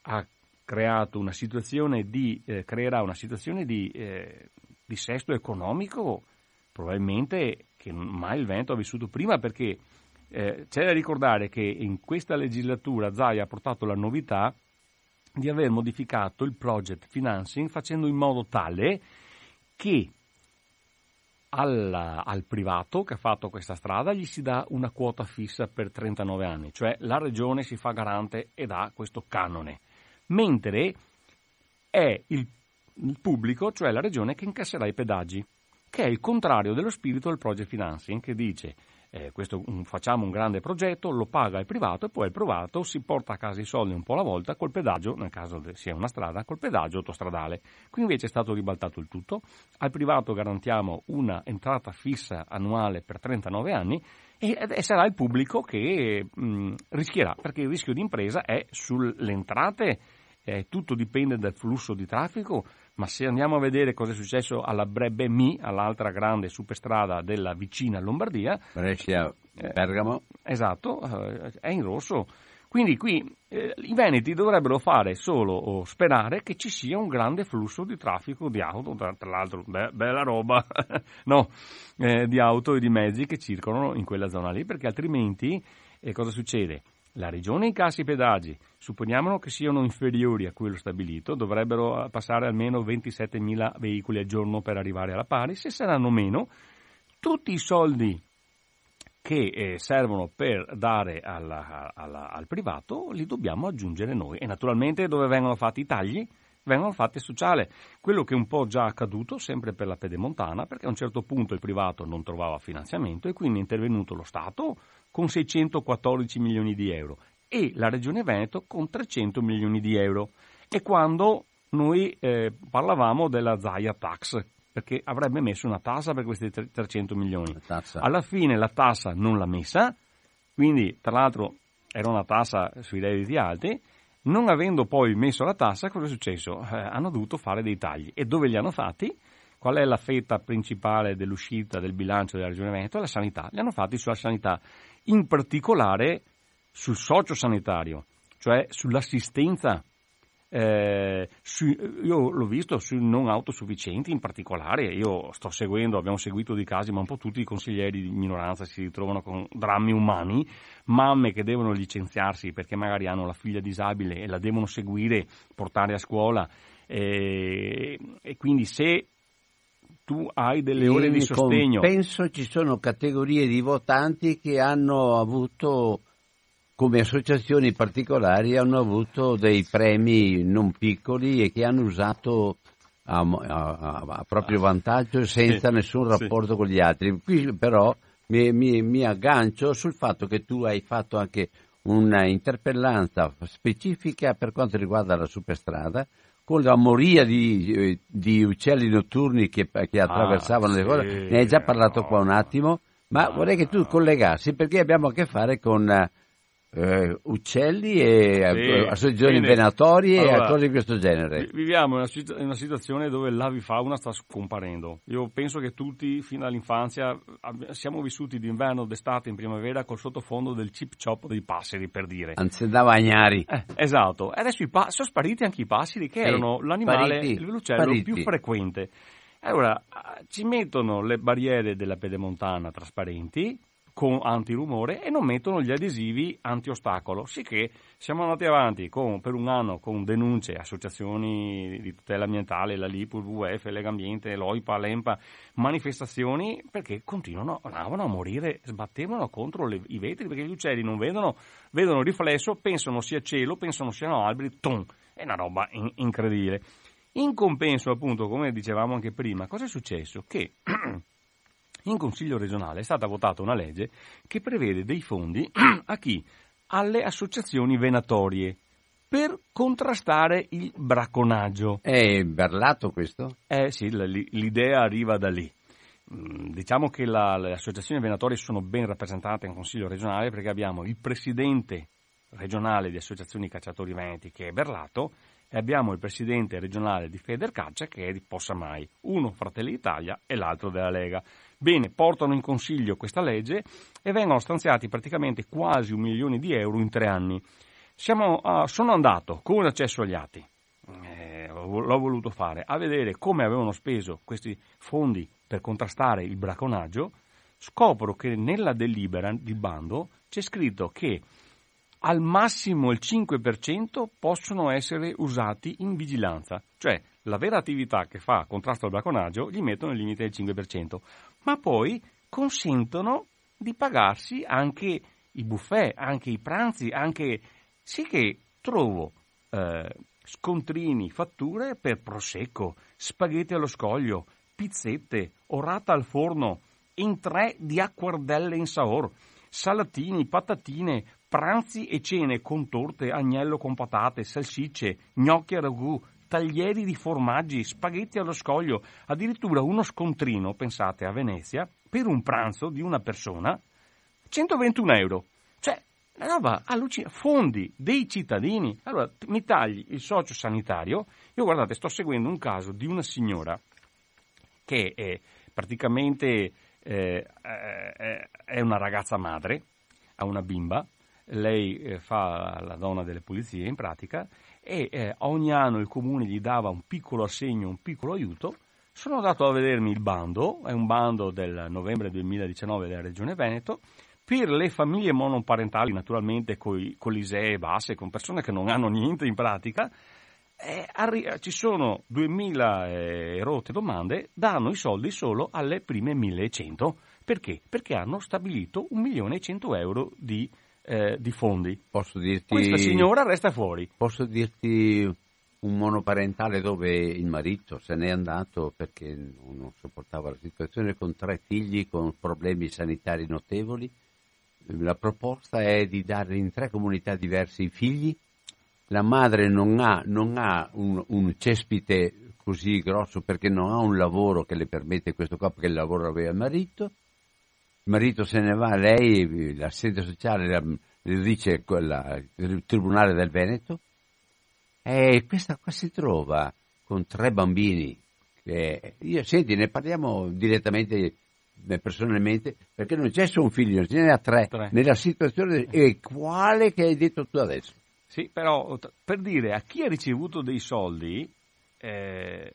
ha creato una situazione di, eh, creerà una situazione di eh, dissesto economico probabilmente che mai il Veneto ha vissuto prima perché eh, c'è da ricordare che in questa legislatura Zai ha portato la novità di aver modificato il project financing facendo in modo tale che alla, al privato che ha fatto questa strada gli si dà una quota fissa per 39 anni, cioè la regione si fa garante e dà questo canone, mentre è il, il pubblico, cioè la regione, che incasserà i pedaggi, che è il contrario dello spirito del project financing che dice eh, questo, un, facciamo un grande progetto, lo paga il privato e poi il privato si porta a casa i soldi un po' alla volta col pedaggio, nel caso sia una strada, col pedaggio autostradale. Qui invece è stato ribaltato il tutto, al privato garantiamo una entrata fissa annuale per 39 anni e, sarà il pubblico che mh, rischierà, perché il rischio di impresa è sulle entrate, eh, tutto dipende dal flusso di traffico, ma se andiamo a vedere cosa è successo alla Brebbe Mi, all'altra grande superstrada della vicina Lombardia, Brescia, eh, Bergamo, eh, esatto, eh, è in rosso. Quindi qui eh, i Veneti dovrebbero fare solo o sperare che ci sia un grande flusso di traffico di auto, tra, tra l'altro be- bella roba, no, eh, di auto e di mezzi che circolano in quella zona lì, perché altrimenti eh, cosa succede? La regione incassi i pedaggi, supponiamo che siano inferiori a quello stabilito, dovrebbero eh, passare almeno 27.000 veicoli al giorno per arrivare alla pari, se saranno meno, tutti i soldi che eh, servono per dare alla, alla, al privato li dobbiamo aggiungere noi. E naturalmente dove vengono fatti i tagli? vengono fatti sociale, quello che è un po' già accaduto sempre per la pedemontana perché a un certo punto il privato non trovava finanziamento e quindi è intervenuto lo Stato con 614 milioni di euro e la Regione Veneto con 300 milioni di euro. E quando noi eh, parlavamo della Zaia Tax, perché avrebbe messo una tassa per questi 300 milioni. Alla fine la tassa non l'ha messa, quindi tra l'altro era una tassa sui redditi alti, non avendo poi messo la tassa, cosa è successo? Eh, hanno dovuto fare dei tagli. E dove li hanno fatti? Qual è la fetta principale dell'uscita del bilancio della Regione Veneto? La sanità. Li hanno fatti sulla sanità in particolare sul sociosanitario, cioè sull'assistenza. Eh, su, io l'ho visto sui non autosufficienti in particolare, io sto seguendo, abbiamo seguito dei casi, ma un po' tutti i consiglieri di minoranza si ritrovano con drammi umani, mamme che devono licenziarsi perché magari hanno la figlia disabile e la devono seguire, portare a scuola eh, e quindi se tu hai delle ore di sostegno. Penso ci sono categorie di votanti che hanno avuto, come associazioni particolari, hanno avuto dei premi non piccoli e che hanno usato a, a, a proprio vantaggio senza sì, nessun rapporto sì. con gli altri. Qui però mi, mi, mi aggancio sul fatto che tu hai fatto anche una interpellanza specifica per quanto riguarda la superstrada con la moria di, di uccelli notturni che, che attraversavano ah, le cose, sì, ne hai già parlato no, qua un attimo, ma no, vorrei che tu collegassi perché abbiamo a che fare con eh, uccelli e sì, associazioni venatorie allora, e cose di questo genere. Viviamo in una, in una, situazione dove l'avifauna sta scomparendo. Io penso che tutti, fin dall'infanzia, siamo vissuti d'inverno, d'estate, in primavera col sottofondo del chip chop dei passeri, per dire. Anzi, andava a gnari. Eh, esatto. E adesso pa- sono spariti anche i passeri, che sì, erano l'animale, spariti, l'uccello spariti. più frequente. Allora, ci mettono le barriere della pedemontana trasparenti, con antirumore e non mettono gli adesivi anti-ostacolo, sicché siamo andati avanti con, per un anno con denunce, associazioni di tutela ambientale, la LIPU, il WWF, Legambiente, l'OIPA, l'EMPA, manifestazioni perché continuano, a morire, sbattevano contro le, i vetri perché gli uccelli non vedono, vedono riflesso, pensano sia cielo, pensano siano alberi, ton, è una roba in, incredibile. In compenso, appunto, come dicevamo anche prima, cosa è successo? Che in Consiglio regionale è stata votata una legge che prevede dei fondi a chi? Alle associazioni venatorie per contrastare il bracconaggio. È berlato questo? Eh sì, l'idea arriva da lì. Mm, diciamo che la, le associazioni venatorie sono ben rappresentate in Consiglio regionale perché abbiamo il presidente regionale di associazioni cacciatori veneti che è Berlato e abbiamo il presidente regionale di Federcaccia che è di Possamai, uno Fratelli d'Italia e l'altro della Lega. Bene, portano in consiglio questa legge e vengono stanziati praticamente quasi un milione di euro in tre anni. Uh, sono andato con accesso agli atti, eh, l'ho voluto fare, a vedere come avevano speso questi fondi per contrastare il braconaggio, scopro che nella delibera di bando c'è scritto che al massimo il 5% possono essere usati in vigilanza, cioè la vera attività che fa contrasto al braconaggio gli mettono il limite del 5%, ma poi consentono di pagarsi anche i buffet, anche i pranzi, anche sì che trovo eh, scontrini, fatture per prosecco, spaghetti allo scoglio, pizzette, orata al forno, in tre di acquardelle in saor, salatini, patatine, pranzi e cene con torte, agnello con patate, salsicce, gnocchi a ragù, taglieri di formaggi, spaghetti allo scoglio, addirittura uno scontrino, pensate, a Venezia, per un pranzo di una persona, 121 euro. Cioè, roba allucinante, fondi dei cittadini. Allora, mi tagli il socio sanitario, io guardate, sto seguendo un caso di una signora che è praticamente eh, è una ragazza madre, ha una bimba, lei eh, fa la donna delle pulizie in pratica e eh, ogni anno il comune gli dava un piccolo assegno, un piccolo aiuto. Sono andato a vedermi il bando, è un bando del novembre 2019 della Regione Veneto, per le famiglie monoparentali, naturalmente con, con l'ISEE basse, con persone che non hanno niente in pratica, eh, arri- ci sono 2000 eh, rotte domande, danno i soldi solo alle prime 1100. Perché? Perché hanno stabilito 1.100.000 euro di eh, di fondi. Posso dirti... Questa signora resta fuori. Posso dirti un monoparentale dove il marito se n'è andato perché non sopportava la situazione con tre figli con problemi sanitari notevoli. La proposta è di dare in tre comunità diverse i figli. La madre non ha, non ha un, un, cespite così grosso perché non ha un lavoro che le permette questo qua perché il lavoro aveva il marito il marito se ne va, lei, l'assistente sociale, le dice quella, il Tribunale del Veneto, e questa qua si trova con tre bambini. Che io, senti, ne parliamo direttamente, eh, personalmente, perché non c'è solo un figlio, ce ne ha tre, tre. nella situazione e quale che hai detto tu adesso. Sì, però per dire a chi ha ricevuto dei soldi, eh,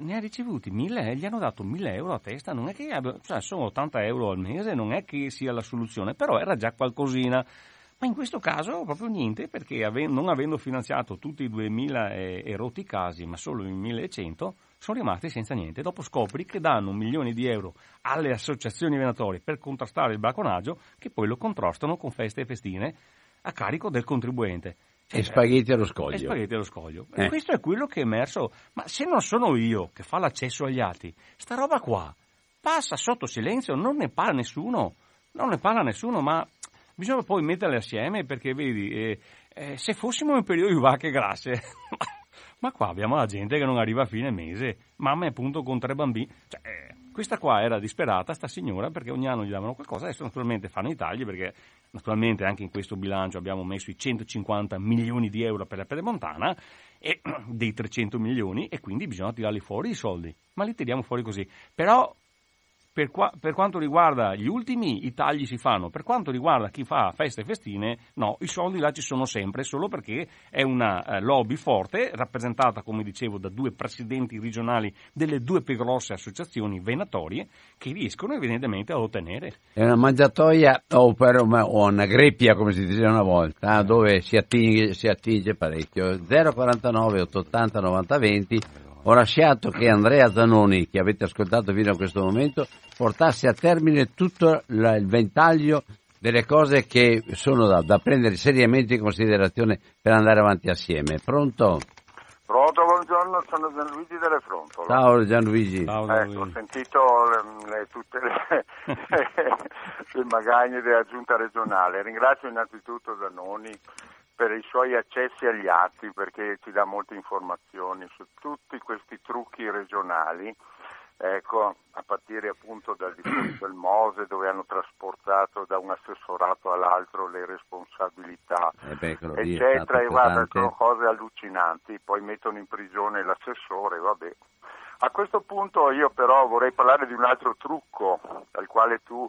ne ha ricevuti 1000, gli hanno dato 1000 euro a testa, non è che abbia, cioè sono 80 euro al mese, non è che sia la soluzione, però era già qualcosina. Ma in questo caso proprio niente, perché ave, non avendo finanziato tutti i 2000 e, e rotti casi, ma solo i 1100, sono rimasti senza niente. Dopo scopri che danno un milione di euro alle associazioni venatorie per contrastare il braconaggio, che poi lo contrastano con feste e festine a carico del contribuente. E spaghetti allo scoglio. E spaghetti allo scoglio. Eh. Questo è quello che è emerso. Ma se non sono io che fa l'accesso agli atti, sta roba qua passa sotto silenzio, non ne parla nessuno. Non ne parla nessuno, ma bisogna poi metterle assieme perché vedi, eh, eh, se fossimo in periodo di vacche grasse, ma qua abbiamo la gente che non arriva a fine mese, mamma è appunto con tre bambini. Cioè, eh, questa qua era disperata, sta signora, perché ogni anno gli davano qualcosa, adesso naturalmente fanno i tagli perché Naturalmente anche in questo bilancio abbiamo messo i 150 milioni di euro per la Pedemontana e dei 300 milioni e quindi bisogna tirarli fuori i soldi, ma li tiriamo fuori così. Però per, qua, per, quanto riguarda gli ultimi, i tagli si fanno. Per quanto riguarda chi fa feste e festine, no, i soldi là ci sono sempre, solo perché è una uh, lobby forte, rappresentata, come dicevo, da due presidenti regionali delle due più grosse associazioni venatorie, che riescono evidentemente a ottenere. È una mangiatoia o, per, o una greppia, come si diceva una volta, eh, dove si attinge, si attinge parecchio. 049 880 90 20 ho lasciato che Andrea Zanoni, che avete ascoltato fino a questo momento, portasse a termine tutto il ventaglio delle cose che sono da, da prendere seriamente in considerazione per andare avanti assieme. Pronto? Pronto, buongiorno, sono Gianluigi delle Frontole. Ciao Gianluigi. Ciao, ecco, ho sentito le, le, tutte le, le magagne della giunta regionale. Ringrazio innanzitutto Zanoni per i suoi accessi agli atti perché ci dà molte informazioni su tutti questi trucchi regionali ecco, a partire appunto dal discorso del Mose dove hanno trasportato da un assessorato all'altro le responsabilità, Eh beh, eccetera, e guarda, sono cose allucinanti, poi mettono in prigione l'assessore, vabbè. A questo punto io però vorrei parlare di un altro trucco al quale tu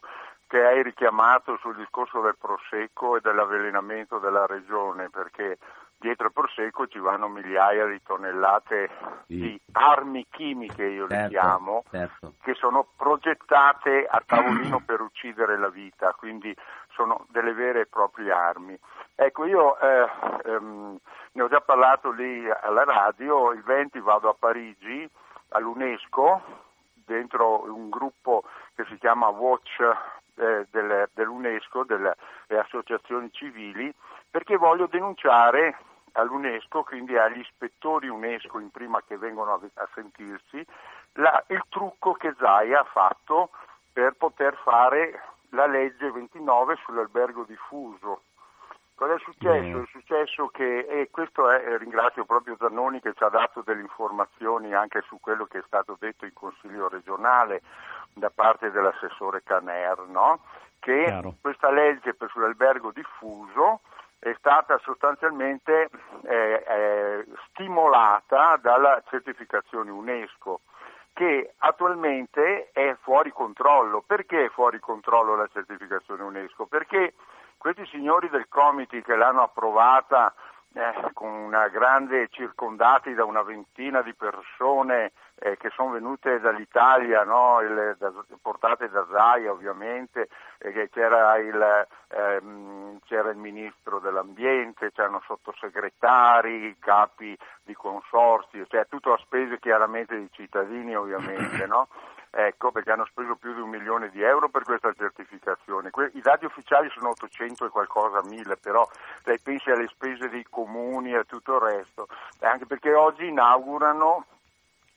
che hai richiamato sul discorso del prosecco e dell'avvelenamento della regione, perché dietro il prosecco ci vanno migliaia di tonnellate Sì. di armi chimiche, io le Certo, chiamo, certo. che sono progettate a tavolino per uccidere la vita, quindi sono delle vere e proprie armi. Ecco, io eh, ehm, ne ho già parlato lì alla radio, il 20 vado a Parigi all'UNESCO, dentro un gruppo che si chiama Watch eh, del- dell'UNESCO, delle le associazioni civili, perché voglio denunciare all'UNESCO, quindi agli ispettori UNESCO in prima che vengono a, a sentirsi, la- il trucco che Zaia ha fatto per poter fare la legge 29 sull'albergo diffuso. Cosa è successo? Mm. È successo che, e questo è, e ringrazio proprio Zannoni che ci ha dato delle informazioni anche su quello che è stato detto in Consiglio regionale da parte dell'assessore Caner, no? che Chiaro. questa legge per sull'albergo diffuso è stata sostanzialmente eh, eh, stimolata dalla certificazione UNESCO che attualmente è fuori controllo. Perché è fuori controllo la certificazione UNESCO? Perché questi signori del Comiti che l'hanno approvata eh, con una grande circondati da una ventina di persone eh, che sono venute dall'Italia, no? Il- da- portate da Zaia ovviamente, e che c'era, il, ehm, c'era il ministro dell'ambiente, c'erano sottosegretari, capi di consorzi, cioè tutto a spese chiaramente dei cittadini ovviamente, no? Ecco, perché hanno speso più di un milione di euro per questa certificazione. Que- I dati ufficiali sono 800 e qualcosa mille, però lei pensi alle spese dei comuni e a tutto il resto, anche perché oggi inaugurano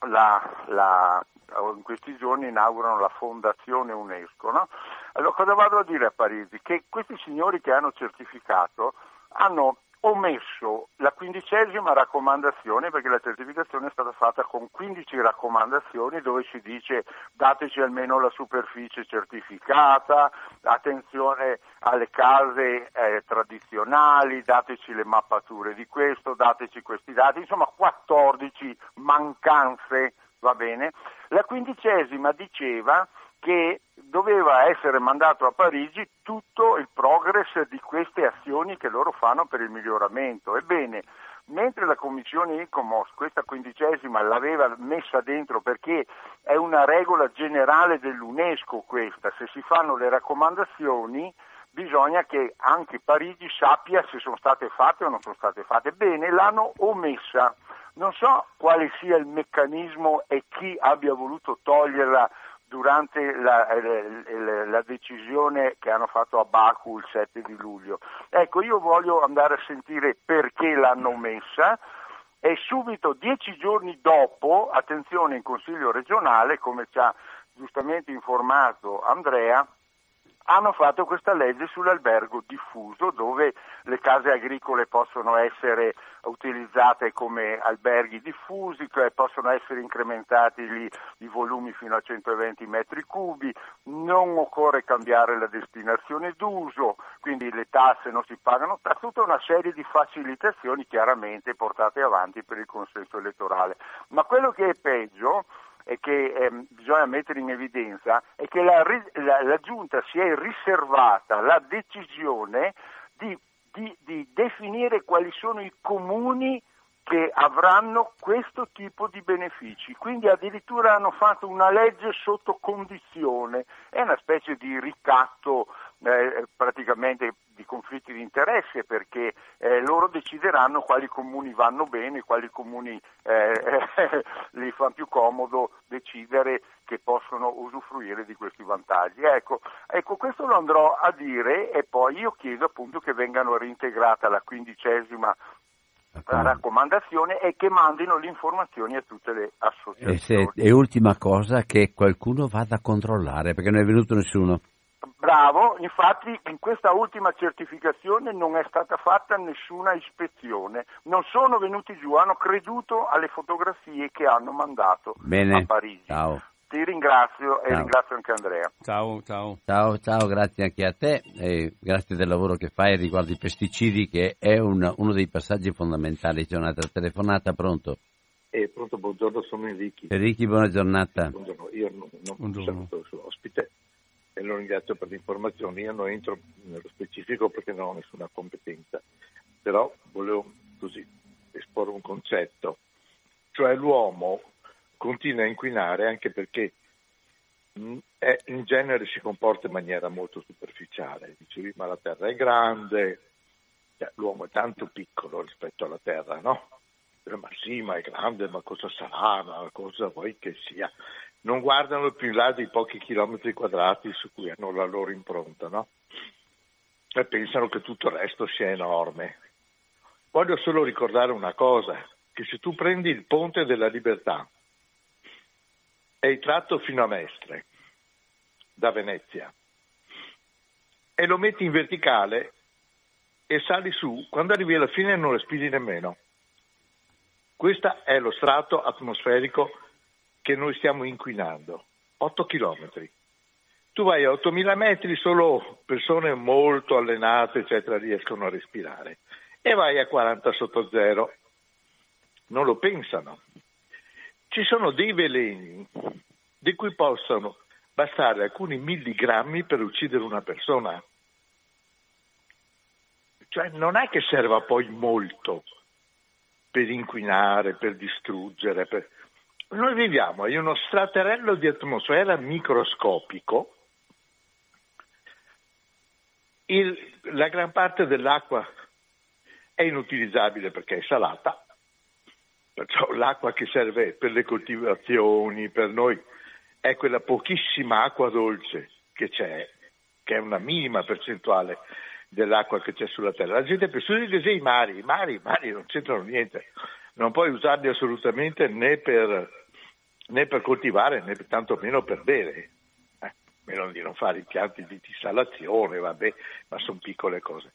la, la- in questi giorni inaugurano la fondazione UNESCO. No? Allora cosa vado a dire a Parigi? Che questi signori che hanno certificato hanno omesso la quindicesima raccomandazione perché la certificazione è stata fatta con 15 raccomandazioni dove si dice dateci almeno la superficie certificata, attenzione alle case eh, tradizionali, dateci le mappature di questo, dateci questi dati, insomma 14 mancanze, va bene? La quindicesima diceva che doveva essere mandato a Parigi tutto il progress di queste azioni che loro fanno per il miglioramento. Ebbene, mentre la Commissione ICOMOS questa quindicesima l'aveva messa dentro perché è una regola generale dell'UNESCO questa, se si fanno le raccomandazioni bisogna che anche Parigi sappia se sono state fatte o non sono state fatte. Bene, l'hanno omessa. Non so quale sia il meccanismo e chi abbia voluto toglierla durante la, la- la decisione che hanno fatto a Baku il 7 di luglio. Ecco, io voglio andare a sentire perché l'hanno omessa e subito dieci giorni dopo, attenzione in Consiglio regionale, come ci ha giustamente informato Andrea, hanno fatto questa legge sull'albergo diffuso dove le case agricole possono essere utilizzate come alberghi diffusi, cioè possono essere incrementati gli- i volumi fino a 120 metri cubi, non occorre cambiare la destinazione d'uso, quindi le tasse non si pagano, ta- tutta una serie di facilitazioni chiaramente portate avanti per il consenso elettorale. Ma quello che è peggio e che ehm, bisogna mettere in evidenza è che la, la- la Giunta si è riservata la decisione di, di- di definire quali sono i comuni che avranno questo tipo di benefici. Quindi addirittura hanno fatto una legge sotto condizione, è una specie di ricatto eh, praticamente di conflitti di interesse perché eh, loro decideranno quali comuni vanno bene, quali comuni eh, gli fa più comodo decidere che possono usufruire di questi vantaggi. Ecco, ecco, questo lo andrò a dire e poi io chiedo appunto che vengano reintegrata la quindicesima la raccomandazione e che mandino le informazioni a tutte le E, associazioni. se- e ultima cosa, che qualcuno vada a controllare, perché non è venuto nessuno. Bravo, infatti in questa ultima certificazione non è stata fatta nessuna ispezione, non sono venuti giù, hanno creduto alle fotografie che hanno mandato Bene, a Parigi. ciao. Ti ringrazio e ciao. ringrazio anche Andrea. Ciao, ciao. Ciao, ciao, grazie anche a te e grazie del lavoro che fai riguardo i pesticidi che è un, uno dei passaggi fondamentali. C'è un'altra telefonata, pronto? Eh, pronto, buongiorno, sono Enrichi. Enrichi, buona giornata. Buongiorno, io non, non buongiorno. saluto il suo ospite e lo ringrazio per le informazioni. Io non entro nello specifico perché non ho nessuna competenza, però volevo così esporre un concetto, cioè l'uomo continua a inquinare anche perché è, in genere si comporta in maniera molto superficiale. Dicevi, ma la Terra è grande, cioè, l'uomo è tanto piccolo rispetto alla Terra, no? Ma sì, ma è grande, ma cosa sarà, ma cosa vuoi che sia? Non guardano più in là dei pochi chilometri quadrati su cui hanno la loro impronta, no? E pensano che tutto il resto sia enorme. Voglio solo ricordare una cosa, che se tu prendi il ponte della libertà, è il tratto fino a Mestre, da Venezia, e lo metti in verticale e sali su, quando arrivi alla fine non respiri nemmeno. Questo è lo strato atmosferico che noi stiamo inquinando, 8 chilometri. Tu vai a 8.000 metri, solo persone molto allenate, eccetera, riescono a respirare. E vai a 40 sotto zero. Non lo pensano ci sono dei veleni di cui possono bastare alcuni milligrammi per uccidere una persona. Cioè non è che serva poi molto per inquinare, per distruggere. Per... Noi viviamo in uno straterello di atmosfera microscopico. Il, la gran parte dell'acqua è inutilizzabile perché è salata, Perciò l'acqua che serve per le coltivazioni, per noi, è quella pochissima acqua dolce che c'è, che è una minima percentuale dell'acqua che c'è sulla terra. La gente pensa che i mari, i mari, i mari non c'entrano niente, non puoi usarli assolutamente né per, né per coltivare né tantomeno per bere. Eh, meno di non fare impianti di dissalazione, vabbè, ma sono piccole cose.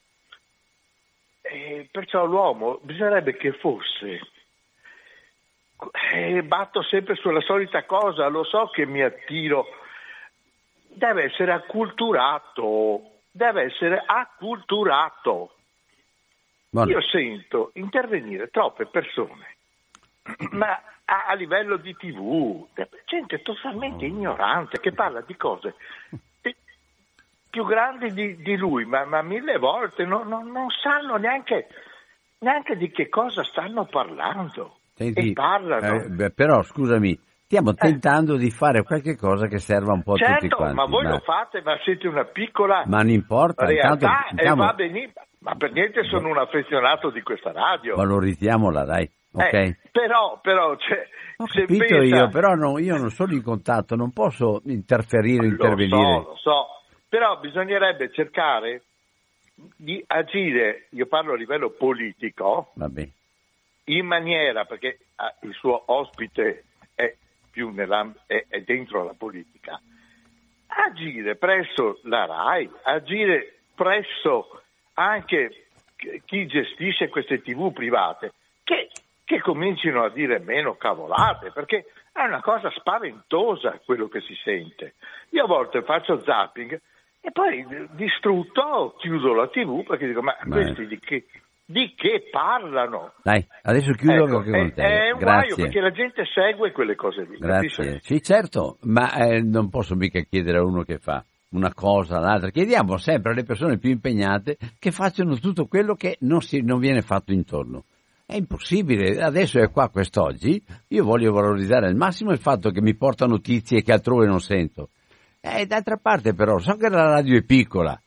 E perciò l'uomo bisognerebbe che fosse eh, batto sempre sulla solita cosa, lo so che mi attiro, deve essere acculturato, deve essere acculturato. Buono. Io sento intervenire troppe persone, ma a, a livello di tv, gente totalmente ignorante che parla di cose più grandi di, di lui, ma, ma, mille volte non, non, non sanno neanche, neanche di che cosa stanno parlando. Senti, e parlano. Eh, però scusami, stiamo eh. tentando di fare qualche cosa che serva un po' certo, a tutti quanti. ma voi ma... lo fate, ma siete una piccola ma non importa, realtà intanto, e va benissimo. Ma per niente sono un affezionato di questa radio. Valorizziamola, dai. Okay. Eh, però, però, cioè, Ho capito pensa... io, però no, io non sono in contatto, non posso interferire, lo intervenire. Lo so, lo so, però bisognerebbe cercare di agire, io parlo a livello politico, Vabbè in maniera, perché ah, il suo ospite è più è, è dentro la politica, agire presso la RAI, agire presso anche chi gestisce queste tv private, che, che comincino a dire meno cavolate, perché è una cosa spaventosa quello che si sente. Io a volte faccio zapping e poi distrutto chiudo la tv perché dico ma Beh. questi di che, di che parlano. Dai, adesso chiudo ecco, con te. È, un Grazie. guaio perché la gente segue quelle cose lì. Grazie. Sì, certo, ma eh, non posso mica chiedere a uno che fa una cosa, l'altra. Chiediamo sempre alle persone più impegnate che facciano tutto quello che non, si, non viene fatto intorno. È impossibile, adesso è qua quest'oggi, io voglio valorizzare al massimo il fatto che mi porta notizie che altrove non sento. E d'altra parte però, so che la radio è piccola,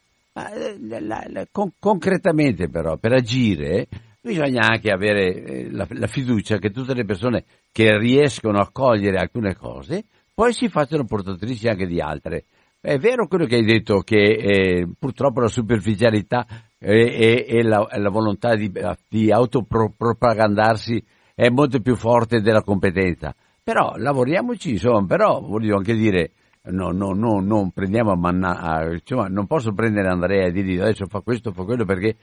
eh, la, la, con, concretamente però, per agire, bisogna anche avere eh, la, la, fiducia che tutte le persone che riescono a cogliere alcune cose, poi si facciano portatrici anche di altre. È vero quello che hai detto che eh, purtroppo la superficialità e, e la, la, volontà di, di autopropagandarsi è molto più forte della competenza. Però lavoriamoci, insomma, però voglio anche dire, no, no, no, non prendiamo a manna, insomma, non posso prendere Andrea e dirgli adesso fa questo, fa quello perché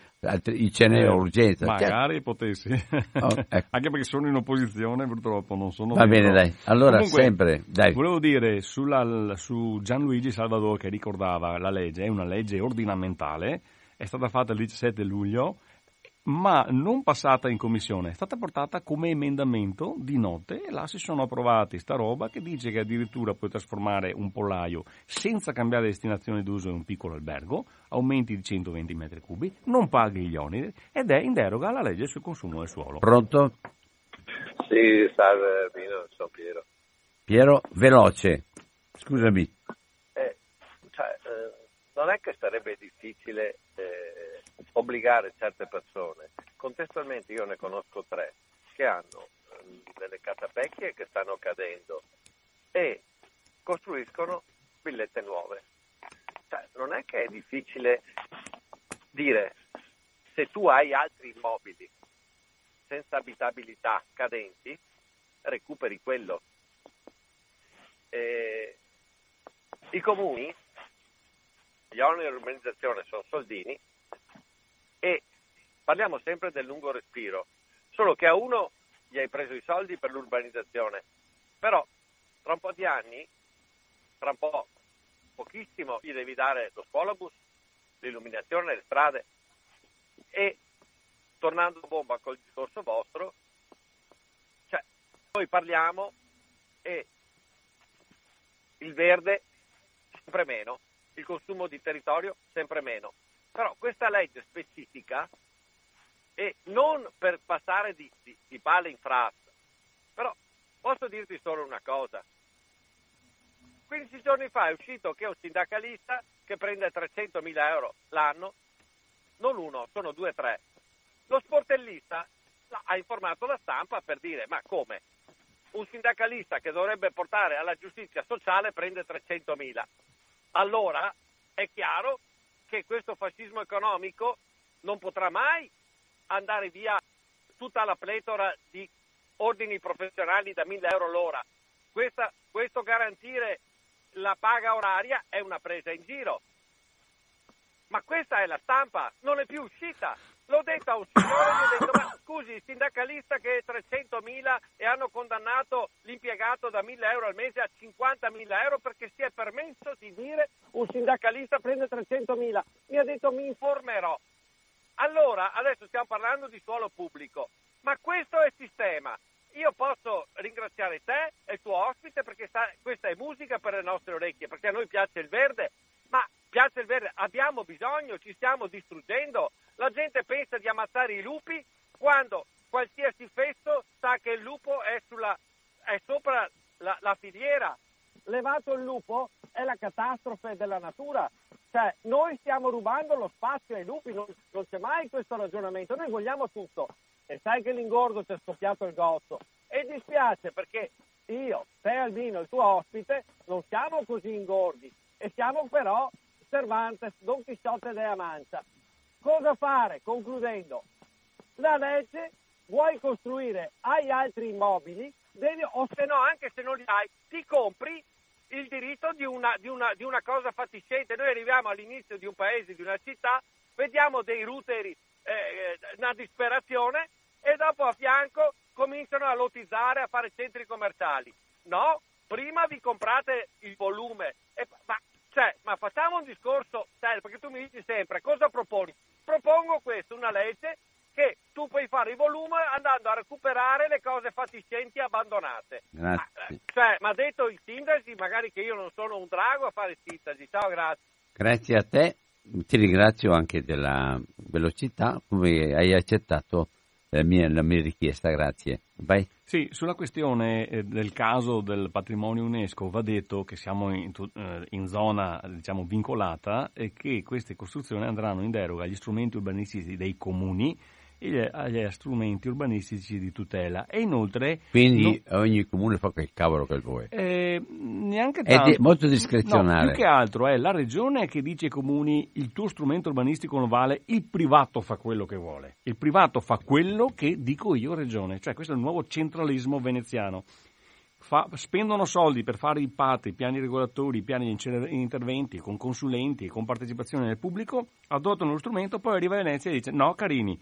ce n'è eh, urgenza. Magari cioè, potessi, oh, ecco. anche perché sono in opposizione purtroppo, non sono... Va bene, dai, allora Comunque, sempre, dai. Volevo dire sulla, su Gianluigi Salvador che ricordava la legge, è una legge ordinamentale, è stata fatta il 17 luglio ma non passata in commissione, è stata portata come emendamento di notte e là si sono approvati sta roba che dice che addirittura puoi trasformare un pollaio senza cambiare destinazione d'uso in un piccolo albergo, aumenti di 120 metri cubi, non paghi gli oneri ed è in deroga alla legge sul consumo del suolo. Pronto? Sì, salve Pino, sono Piero. Piero, veloce, scusami. Eh, cioè, eh, non è che sarebbe difficile... Eh, obbligare certe persone. Contestualmente io ne conosco tre che hanno ehm, delle catapecchie che stanno cadendo e costruiscono villette nuove. Cioè, non è che è difficile dire se tu hai altri immobili senza abitabilità cadenti, recuperi quello. E I comuni, gli oneri di urbanizzazione sono soldini, parliamo sempre del lungo respiro, solo che a uno gli hai preso i soldi per l'urbanizzazione, però tra un po' di anni, tra un po' pochissimo, gli devi dare lo scuolabus, l'illuminazione, le strade e tornando a bomba col discorso vostro, cioè, noi parliamo e il verde sempre meno, il consumo di territorio sempre meno. Però questa legge specifica, e non per passare di, di, di palla in frasta, però posso dirti solo una cosa. 15 giorni fa è uscito che un sindacalista che prende 300 mila euro l'anno, non uno, sono due o tre. Lo sportellista ha informato la stampa per dire ma come? Un sindacalista che dovrebbe portare alla giustizia sociale prende 300 mila. Allora è chiaro che questo fascismo economico non potrà mai andare via tutta la pletora di ordini professionali da 1000 euro l'ora. Questa, questo garantire la paga oraria è una presa in giro. Ma questa è la stampa, non è più uscita. L'ho detto a un signore, gli ho detto, ma scusi, il sindacalista che è 300.000 e hanno condannato l'impiegato da 1.000 euro al mese a 50.000 euro perché si è permesso di dire un sindacalista prende 300.000. Mi ha detto mi informerò. Allora, adesso stiamo parlando di suolo pubblico, ma questo è il sistema. Io posso ringraziare te e il tuo ospite perché sta, questa è musica per le nostre orecchie, perché a noi piace il verde, ma piace il verde, abbiamo bisogno, ci stiamo distruggendo. La gente pensa di ammazzare i lupi quando qualsiasi fesso sa che il lupo è, sulla, è sopra la, la filiera. Levato il lupo è la catastrofe della natura. Cioè, noi stiamo rubando lo spazio ai lupi, non, non c'è mai questo ragionamento. Noi vogliamo tutto. E sai che l'ingordo ci è scoppiato il gozzo. E dispiace perché io, te Albino, il tuo ospite, non siamo così ingordi e siamo però Cervantes, Don Chisciotte della Mancia. Cosa fare? Concludendo, la legge vuoi costruire, hai altri immobili, devi, o se no, anche se non li hai, ti compri il diritto di una, di una, di una cosa fatiscente. Noi arriviamo all'inizio di un paese, di una città, vediamo dei ruteri, eh, eh una disperazione e dopo a fianco cominciano a lotizzare, a fare centri commerciali. No, prima vi comprate il volume. E, ma, cioè, ma, facciamo un discorso serio, perché tu mi dici sempre cosa proponi? Propongo questo, una legge che tu puoi fare il volume andando a recuperare le cose fatiscenti abbandonate. Grazie. Ma, cioè, mi ha detto il sindaci, magari che io non sono un drago a fare sindaci. Ciao, grazie. Grazie a te, ti ringrazio anche della velocità, come hai accettato la mia, la mia richiesta, grazie. Vai. Sì, sulla questione eh, del caso del patrimonio UNESCO va detto che siamo in, eh, in zona diciamo, vincolata e che queste costruzioni andranno in deroga agli strumenti urbanistici dei comuni agli strumenti urbanistici di tutela. E inoltre... Quindi no, ogni comune fa quel cavolo che vuole. Eh, neanche tanto. È di, molto discrezionale. No, più che altro è la regione che dice ai comuni il tuo strumento urbanistico non vale, il privato fa quello che vuole. Il privato fa quello che dico io regione. Cioè questo è il nuovo centralismo veneziano. fa, spendono soldi per fare i PAT, i piani regolatori, i piani di interventi con consulenti con partecipazione del pubblico, adottano lo strumento, poi arriva Venezia e dice no carini,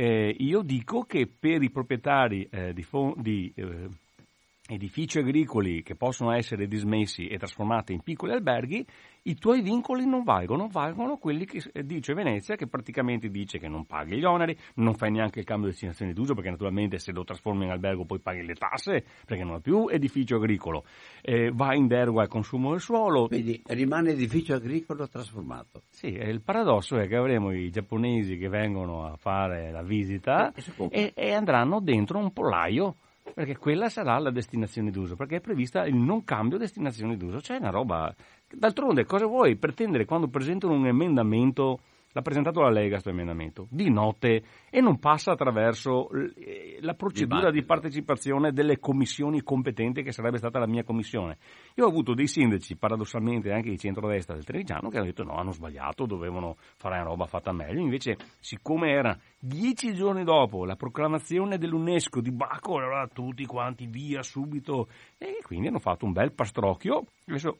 eh, io dico che per i proprietari eh, di, fo- di eh, edifici agricoli che possono essere dismessi e trasformati in piccoli alberghi, i tuoi vincoli non valgono, valgono quelli che dice Venezia, che praticamente dice che non paghi gli oneri, non fai neanche il cambio di destinazione d'uso, perché naturalmente se lo trasformi in albergo poi paghi le tasse, perché non è più edificio agricolo, eh, va in deroga al consumo del suolo. Quindi rimane edificio agricolo trasformato. Sì, il paradosso è che avremo i giapponesi che vengono a fare la visita e, e andranno dentro un pollaio perché quella sarà la destinazione d'uso, perché è prevista il non cambio destinazione d'uso, c'è una roba... D'altronde cosa vuoi pretendere quando presentano un emendamento l'ha presentato la Lega questo emendamento, di notte e non passa attraverso eh, la procedura di partecipazione delle commissioni competenti che sarebbe stata la mia commissione. Io ho avuto dei sindaci, paradossalmente anche di centrodestra del Trevigiano, che hanno detto no, hanno sbagliato, dovevano fare una roba fatta meglio, invece siccome era dieci giorni dopo la proclamazione dell'UNESCO di Baco, allora tutti quanti via subito! E quindi hanno fatto un bel pastrocchio, adesso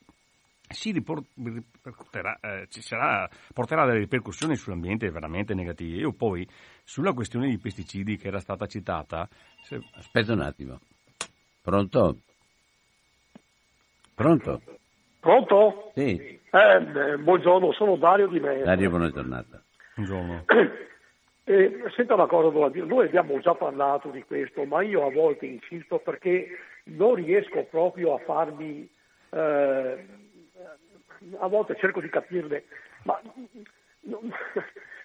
si riporterà, eh, sarà, porterà delle ripercussioni sull'ambiente veramente negative. Io poi, sulla questione dei pesticidi che era stata citata... Se... Aspetta un attimo. Pronto? Pronto? Pronto? Sì. Eh, buongiorno, sono Dario di Mezzo. Dario, buona giornata. Buongiorno. Eh, senta una cosa, noi abbiamo già parlato di questo, ma io a volte insisto perché non riesco proprio a farmi... Eh, a volte cerco di capirle, ma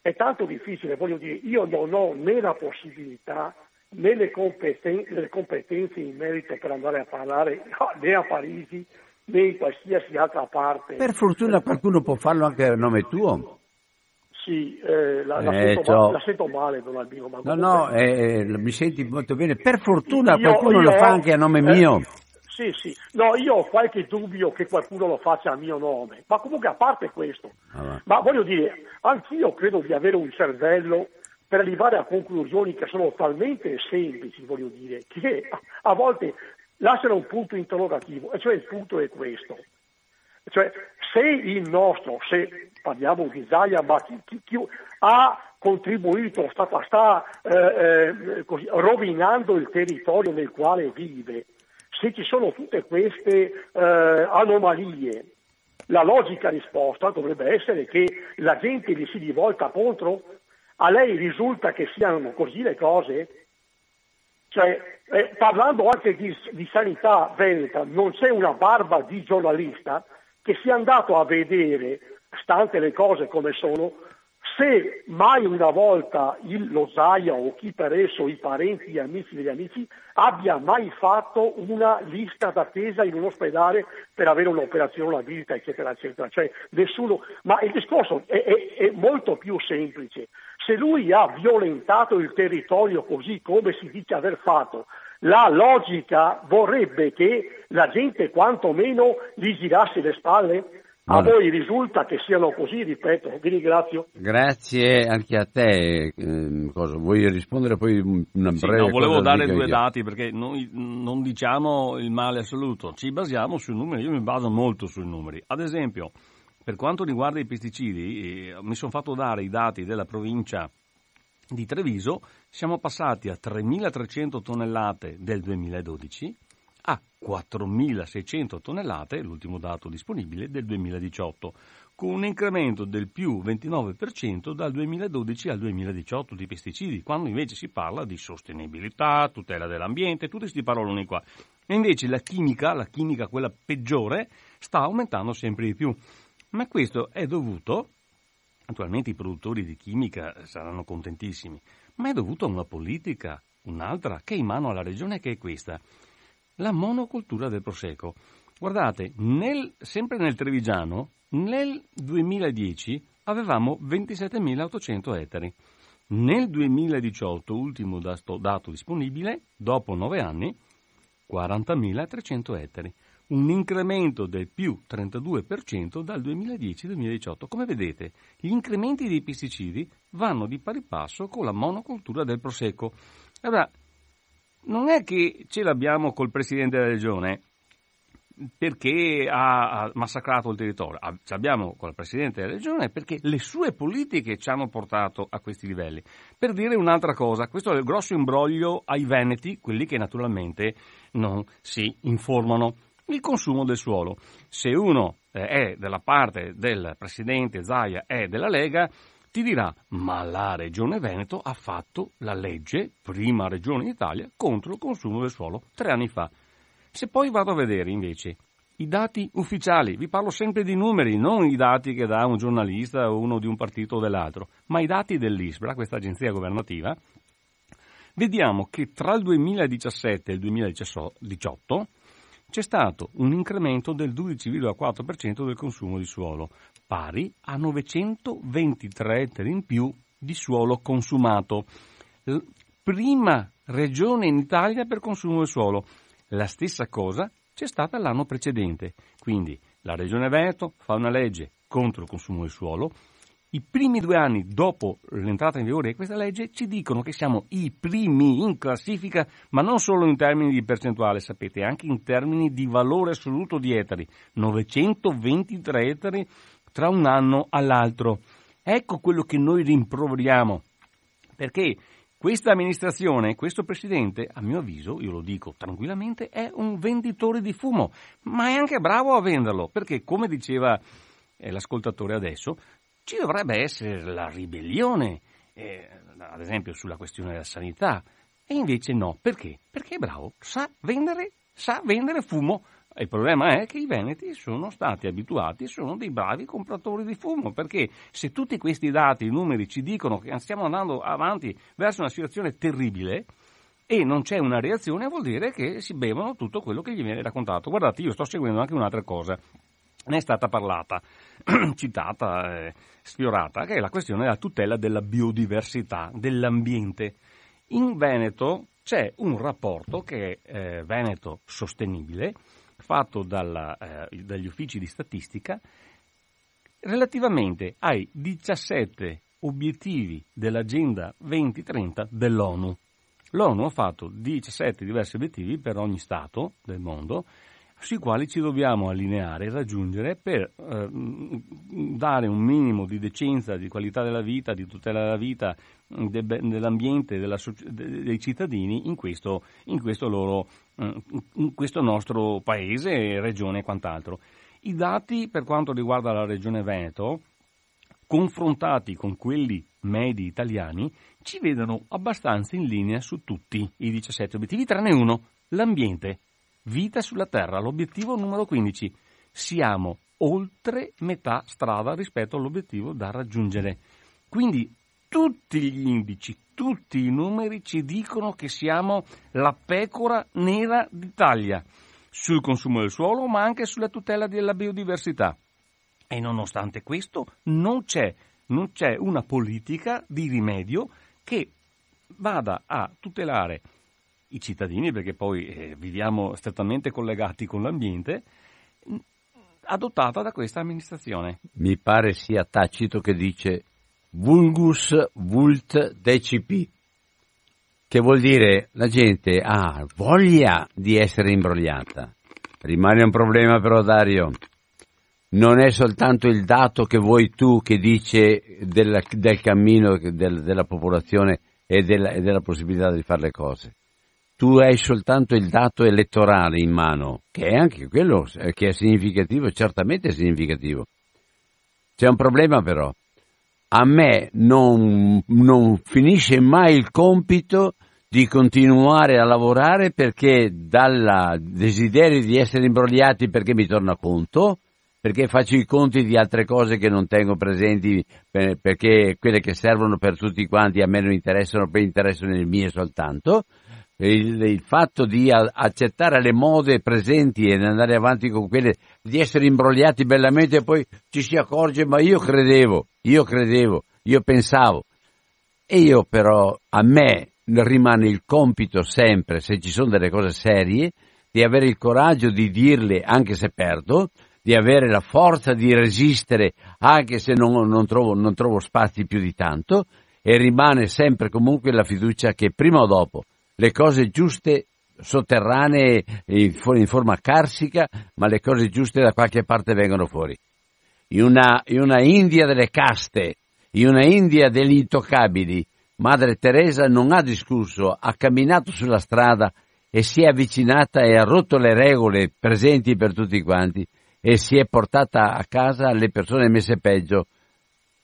è tanto difficile, voglio dire, io non ho né la possibilità né le competenze, le competenze in merito per andare a parlare né a Parigi né in qualsiasi altra parte. Per fortuna qualcuno può farlo anche a nome tuo. Sì, eh, la, la, eh, sento, ma, la, sento, male, Don Albino. No, no, eh, mi senti molto bene. Per fortuna io, qualcuno io, lo fa anche a nome mio. Sì, sì, no, io ho qualche dubbio che qualcuno lo faccia a mio nome, ma comunque a parte questo, ah, ma voglio dire, anch'io credo di avere un cervello per arrivare a conclusioni che sono talmente semplici, voglio dire, che a volte lasciano un punto interrogativo, e cioè il punto è questo. Cioè, se il nostro, se parliamo di Zaia, ma chi, chi, chi ha contribuito, sta, sta eh, eh, così, rovinando il territorio nel quale vive, se ci sono tutte queste eh, anomalie, la logica risposta dovrebbe essere che la gente gli si rivolta contro. A lei risulta che siano così le cose? Cioè, eh, parlando anche di, di sanità veneta, non c'è una barba di giornalista che sia andato a vedere, stante le cose come sono, se mai una volta il Losaia o chi per esso, i parenti, gli amici degli amici, abbia mai fatto una lista d'attesa in un ospedale per avere un'operazione, una visita, eccetera, eccetera. Cioè, nessuno... Ma il discorso è, è, è molto più semplice. Se lui ha violentato il territorio così come si dice aver fatto, la logica vorrebbe che la gente quantomeno gli girasse le spalle, a voi risulta che siano così, ripeto, vi ringrazio. Grazie anche a te. Eh, vuoi rispondere poi una sì, breve no, volevo dare due io. dati perché noi non diciamo il male assoluto, ci basiamo sui numeri, io mi baso molto sui numeri. Ad esempio, per quanto riguarda i pesticidi, eh, mi sono fatto dare i dati della provincia di Treviso, siamo passati a 3.300 tonnellate del 2012 a 4.600 tonnellate, l'ultimo dato disponibile, del 2018, con un incremento del più 29% dal 2012 al 2018 di pesticidi, quando invece si parla di sostenibilità, tutela dell'ambiente, tutte queste paroloni qua. E invece la chimica, la chimica quella peggiore, sta aumentando sempre di più. Ma questo è dovuto, naturalmente i produttori di chimica saranno contentissimi, ma è dovuto a una politica, un'altra, che è in mano alla regione, che è questa la monocultura del prosecco. Guardate, nel, sempre nel Trevigiano, nel 2010 avevamo 27.800 ettari. Nel 2018, ultimo dato disponibile, dopo 9 anni, 40.300 ettari. Un incremento del più 32% dal 2010-2018. Come vedete, gli incrementi dei pesticidi vanno di pari passo con la monocultura del prosecco. Allora, non è che ce l'abbiamo col Presidente della Regione perché ha, massacrato il territorio. Ce l'abbiamo col Presidente della Regione perché le sue politiche ci hanno portato a questi livelli. Per dire un'altra cosa, questo è il grosso imbroglio ai veneti, quelli che naturalmente non si informano. Il consumo del suolo. Se uno eh, è della parte del Presidente Zaia e della Lega, ti dirà ma la Regione Veneto ha fatto la legge, prima regione d'Italia, contro il consumo del suolo tre anni fa. Se poi vado a vedere invece i dati ufficiali, vi parlo sempre di numeri, non i dati che dà un giornalista o uno di un partito o dell'altro, ma i dati dell'ISBRA, questa agenzia governativa, vediamo che tra il 2017 e il 2018 c'è stato un incremento del 12,4% del consumo di suolo, pari a 923 ettari in più di suolo consumato. Prima regione in Italia per consumo del suolo. La stessa cosa c'è stata l'anno precedente. Quindi la Regione Veneto fa una legge contro il consumo del suolo. I primi due anni dopo l'entrata in vigore di questa legge ci dicono che siamo i primi in classifica, ma non solo in termini di percentuale, sapete, anche in termini di valore assoluto di ettari. 923 ettari tra un anno all'altro. Ecco quello che noi rimproveriamo, perché questa amministrazione, questo presidente, a mio avviso, io lo dico tranquillamente, è un venditore di fumo, ma è anche bravo a venderlo, perché come diceva eh, l'ascoltatore adesso, ci dovrebbe essere la ribellione, eh, ad esempio sulla questione della sanità, e invece no, perché? Perché è bravo, sa vendere, sa vendere fumo il problema è che i veneti sono stati abituati, sono dei bravi compratori di fumo, perché se tutti questi dati, i numeri ci dicono che stiamo andando avanti verso una situazione terribile e non c'è una reazione, vuol dire che si bevono tutto quello che gli viene raccontato. Guardate, io sto seguendo anche un'altra cosa, ne è stata parlata, citata, eh, sfiorata, che è la questione della tutela della biodiversità, dell'ambiente. In Veneto c'è un rapporto che è eh, Veneto Sostenibile, fatto dalla, eh, dagli uffici di statistica relativamente ai 17 obiettivi dell'Agenda 2030 dell'ONU. L'ONU ha fatto 17 diversi obiettivi per ogni Stato del mondo sui quali ci dobbiamo allineare e raggiungere per eh, dare un minimo di decenza, di qualità della vita, di tutela della vita, de, dell'ambiente, della, de, dei cittadini in questo, in questo, loro, in questo nostro paese, regione e quant'altro. I dati per quanto riguarda la regione Veneto, confrontati con quelli medi italiani, ci vedono abbastanza in linea su tutti i 17 obiettivi, tranne uno, l'ambiente. Vita sulla Terra, l'obiettivo numero 15. Siamo oltre metà strada rispetto all'obiettivo da raggiungere. Quindi tutti gli indici, tutti i numeri ci dicono che siamo la pecora nera d'Italia sul consumo del suolo, ma anche sulla tutela della biodiversità. E nonostante questo non c'è, non c'è una politica di rimedio che vada a tutelare i cittadini, perché poi eh, viviamo strettamente collegati con l'ambiente, adottata da questa amministrazione. Mi pare sia Tacito che dice vulgus vult DCP, che vuol dire la gente ha voglia di essere imbrogliata. Rimane un problema però Dario, non è soltanto il dato che vuoi tu che dice del, del cammino del, della popolazione e della, e della possibilità di fare le cose tu hai soltanto il dato elettorale in mano, che è anche quello che è significativo, certamente significativo. C'è un problema però. A me non, non finisce mai il compito di continuare a lavorare perché dal desiderio di essere imbrogliati perché mi torna conto, perché faccio i conti di altre cose che non tengo presenti perché quelle che servono per tutti quanti a me non interessano, poi interessano le mie soltanto il, il, fatto di accettare le mode presenti e andare avanti con quelle, di essere imbrogliati bellamente e poi ci si accorge, ma io credevo, io credevo, io pensavo. E io però, a me rimane il compito sempre, se ci sono delle cose serie, di avere il coraggio di dirle anche se perdo, di avere la forza di resistere anche se non, non, trovo, non trovo spazi più di tanto, e rimane sempre comunque la fiducia che prima o dopo le cose giuste sotterranee in forma carsica, ma le cose giuste da qualche parte vengono fuori. In una, in una India delle caste, in una India degli intoccabili, Madre Teresa non ha discusso, ha camminato sulla strada e si è avvicinata e ha rotto le regole presenti per tutti quanti e si è portata a casa le persone messe peggio.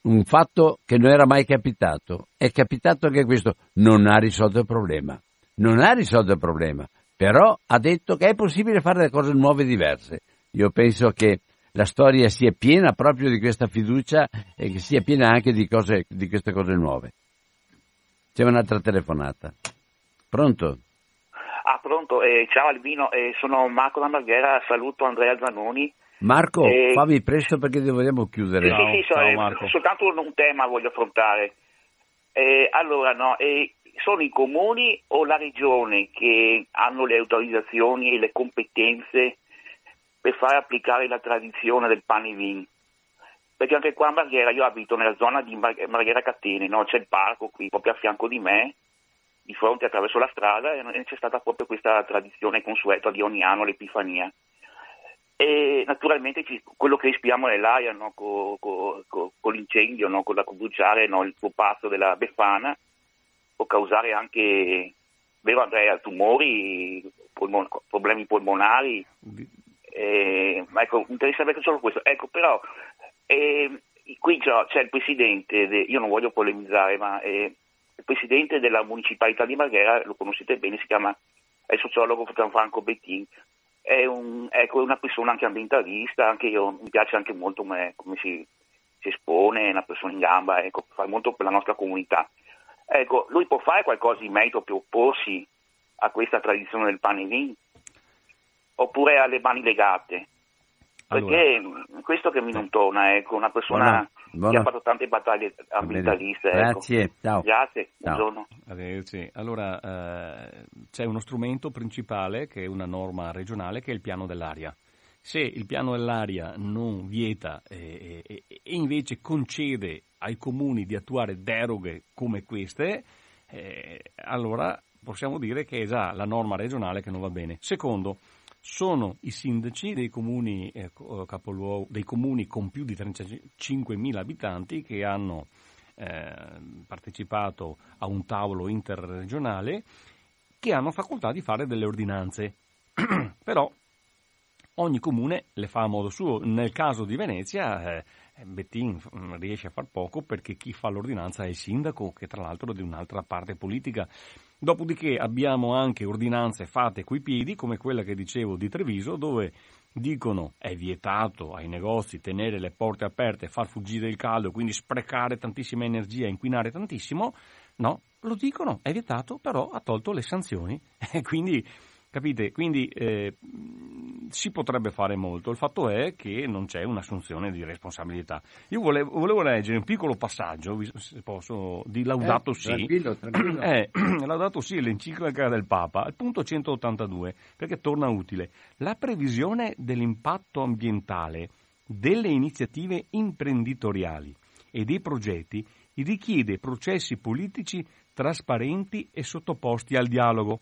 Un fatto che non era mai capitato. È capitato anche questo. Non ha risolto il problema. Non ha risolto il problema. Però ha detto che è possibile fare delle cose nuove e diverse. Io penso che la storia sia piena proprio di questa fiducia e che sia piena anche di, cose, di queste cose nuove. C'è un'altra telefonata. Pronto? Ah, pronto. Eh, ciao Albino, eh, sono Marco da Marghera, saluto Andrea Zanoni. Marco, eh, fammi presto perché dobbiamo chiudere. Sì, ciao, sì, so, ciao, soltanto un tema voglio affrontare. Eh, allora, no, eh, sono i comuni o la regione che hanno le autorizzazioni e le competenze per fare applicare la tradizione del pane e vin? perché anche qua a Marghera, io abito nella zona di Marghera Catene, no? c'è il parco qui proprio a fianco di me, di fronte attraverso la strada, e c'è stata proprio questa tradizione consueta di ogni anno, l'Epifania. E naturalmente ci, quello che respiriamo nell'aria no? con, con, con, l'incendio, no? con la bruciare no? il pupazzo della Befana, può causare anche, vero Andrea, tumori, polmon- problemi polmonari. Eh, ma ecco, interessa solo questo. Ecco, però e qui c'è il presidente, de, io non voglio polemizzare, ma eh, il presidente della municipalità di Marghera, lo conoscete bene, si chiama, è il sociologo Gianfranco Bettin, è, un, ecco, una persona anche ambientalista, anche io, mi piace anche molto come, come si, si, espone, è una persona in gamba, ecco, fa molto per la nostra comunità. Ecco, lui può fare qualcosa in merito per opporsi a questa tradizione del pane e vin? Oppure ha le mani legate? Perché allora. questo che mi non torna, ecco, una persona buona, buona. che ha fatto tante battaglie ambientaliste. Ecco. Grazie, ciao. Grazie, ciao. buongiorno. Arrivederci. Allora, eh, c'è uno strumento principale che è una norma regionale che è il piano dell'aria. Se il piano dell'aria non vieta e, e, e invece concede ai comuni di attuare deroghe come queste, eh, allora possiamo dire che è già la norma regionale che non va bene. Secondo, sono i sindaci dei comuni, eh, dei comuni con più di 35.000 abitanti che hanno eh, partecipato a un tavolo interregionale che hanno facoltà di fare delle ordinanze. Però ogni comune le fa a modo suo. Nel caso di Venezia eh, Bettin mm, riesce a far poco perché chi fa l'ordinanza è il sindaco, che tra l'altro è di un'altra parte politica. Dopodiché abbiamo anche ordinanze fatte coi piedi, come quella che dicevo di Treviso, dove dicono è vietato ai negozi tenere le porte aperte, far fuggire il caldo, quindi sprecare tantissima energia, inquinare tantissimo. No, lo dicono, è vietato, però ha tolto le sanzioni. quindi Capite? Quindi eh, si potrebbe fare molto, il fatto è che non c'è un'assunzione di responsabilità. Io volevo, volevo leggere un piccolo passaggio, se posso, di Laudato eh, Si. Tranquillo, tranquillo. Eh, Laudato Si, l'enciclica del Papa, al punto 182, perché torna utile. La previsione dell'impatto ambientale delle iniziative imprenditoriali e dei progetti richiede processi politici trasparenti e sottoposti al dialogo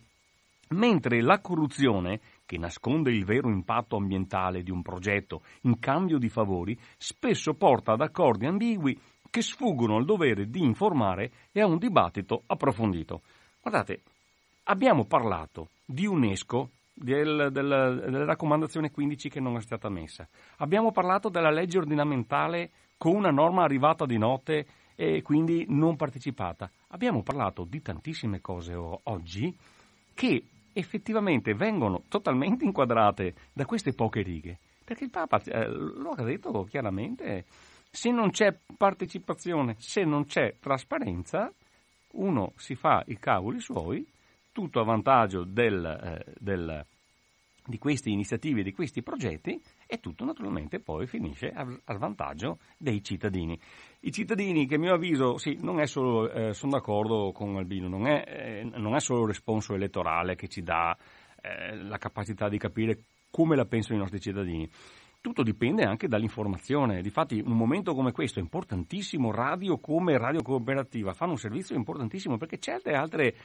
mentre la corruzione, che nasconde il vero impatto ambientale di un progetto in cambio di favori, spesso porta ad accordi ambigui che sfuggono al dovere di informare e a un dibattito approfondito. Guardate, abbiamo parlato di UNESCO, del, del, della raccomandazione 15 che non è stata messa, abbiamo parlato della legge ordinamentale con una norma arrivata di notte e quindi non partecipata. Abbiamo parlato di tantissime cose oggi che effettivamente vengono totalmente inquadrate da queste poche righe. Perché il Papa eh, lo ha detto chiaramente, se non c'è partecipazione, se non c'è trasparenza, uno si fa i cavoli suoi, tutto a vantaggio del, eh, del, di queste iniziative, di questi progetti e tutto naturalmente poi finisce al, al vantaggio dei cittadini. I cittadini che a mio avviso, sì, non è solo, eh, sono d'accordo con Albino, non è, eh, non è solo il responso elettorale che ci dà eh, la capacità di capire come la pensano i nostri cittadini. tutto dipende anche dall'informazione. Difatti, un momento come questo è importantissimo, radio come radio cooperativa fanno un servizio importantissimo perché certe altre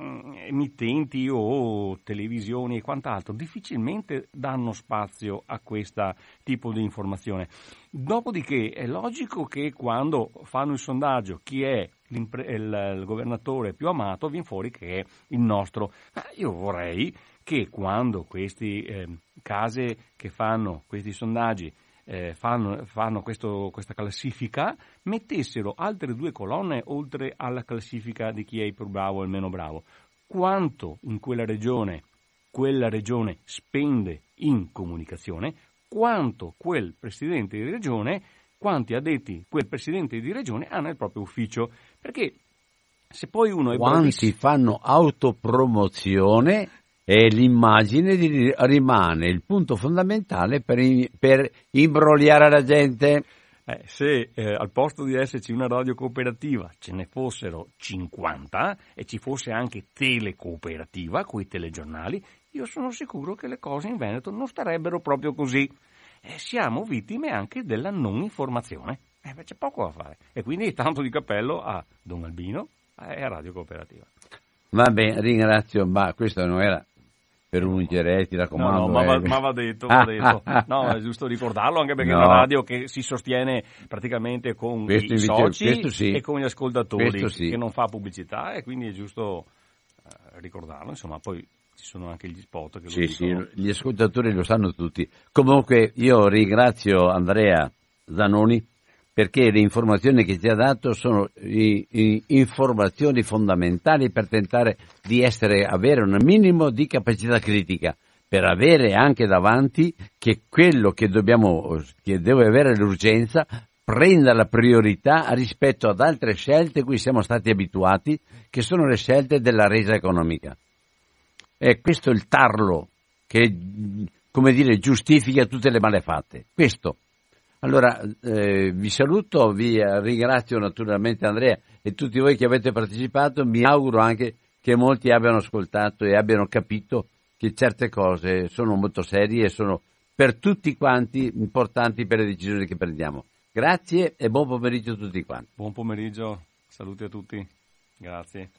emittenti o televisioni e quant'altro difficilmente danno spazio a questo tipo di informazione. Dopodiché è logico che quando fanno il sondaggio chi è il, il governatore più amato, viene fuori che è il nostro. Ma io vorrei che quando queste eh, case che fanno questi sondaggi eh, fanno, fanno questo, questa classifica, mettessero altre due colonne oltre alla classifica di chi è il più bravo e il meno bravo. Quanto in quella regione quella regione spende in comunicazione, quanto quel presidente di regione, quanti addetti quel presidente di regione ha nel proprio ufficio. Perché se poi uno è Quanti bravissimo... fanno autopromozione e l'immagine di, rimane il punto fondamentale per, per imbrogliare la gente. Eh, se eh, al posto di esserci una radio cooperativa ce ne fossero 50 e ci fosse anche telecooperativa, con i telegiornali, io sono sicuro che le cose in Veneto non starebbero proprio così. Eh, siamo vittime anche della non informazione. Eh, c'è poco da fare. E quindi tanto di cappello a Don Albino e a Radio Cooperativa. Va bene, ringrazio, ma questo non era per ungere, ti raccomando. No, no, ma, va, ma va detto, va detto. No, è giusto ricordarlo anche perché no. è una radio che si sostiene praticamente con questo i soci sì. e con gli ascoltatori, sì. che non fa pubblicità e quindi è giusto eh, ricordarlo, insomma, poi ci sono anche gli spot che lo sì. Sì, gli ascoltatori lo sanno tutti. Comunque io ringrazio Andrea Zanoni perché le informazioni che ci ha dato sono i, i, informazioni fondamentali per tentare di essere, avere un minimo di capacità critica, per avere anche davanti che quello che dobbiamo, che deve avere l'urgenza, prenda la priorità rispetto ad altre scelte cui siamo stati abituati, che sono le scelte della resa economica. E questo è il tarlo che, come dire, giustifica tutte le malefatte. Questo. Allora, eh, vi saluto, vi ringrazio naturalmente Andrea e tutti voi che avete partecipato, mi auguro anche che molti abbiano ascoltato e abbiano capito che certe cose sono molto serie e sono per tutti quanti importanti per le decisioni che prendiamo. Grazie e buon pomeriggio a tutti quanti. Buon pomeriggio, saluti a tutti, grazie.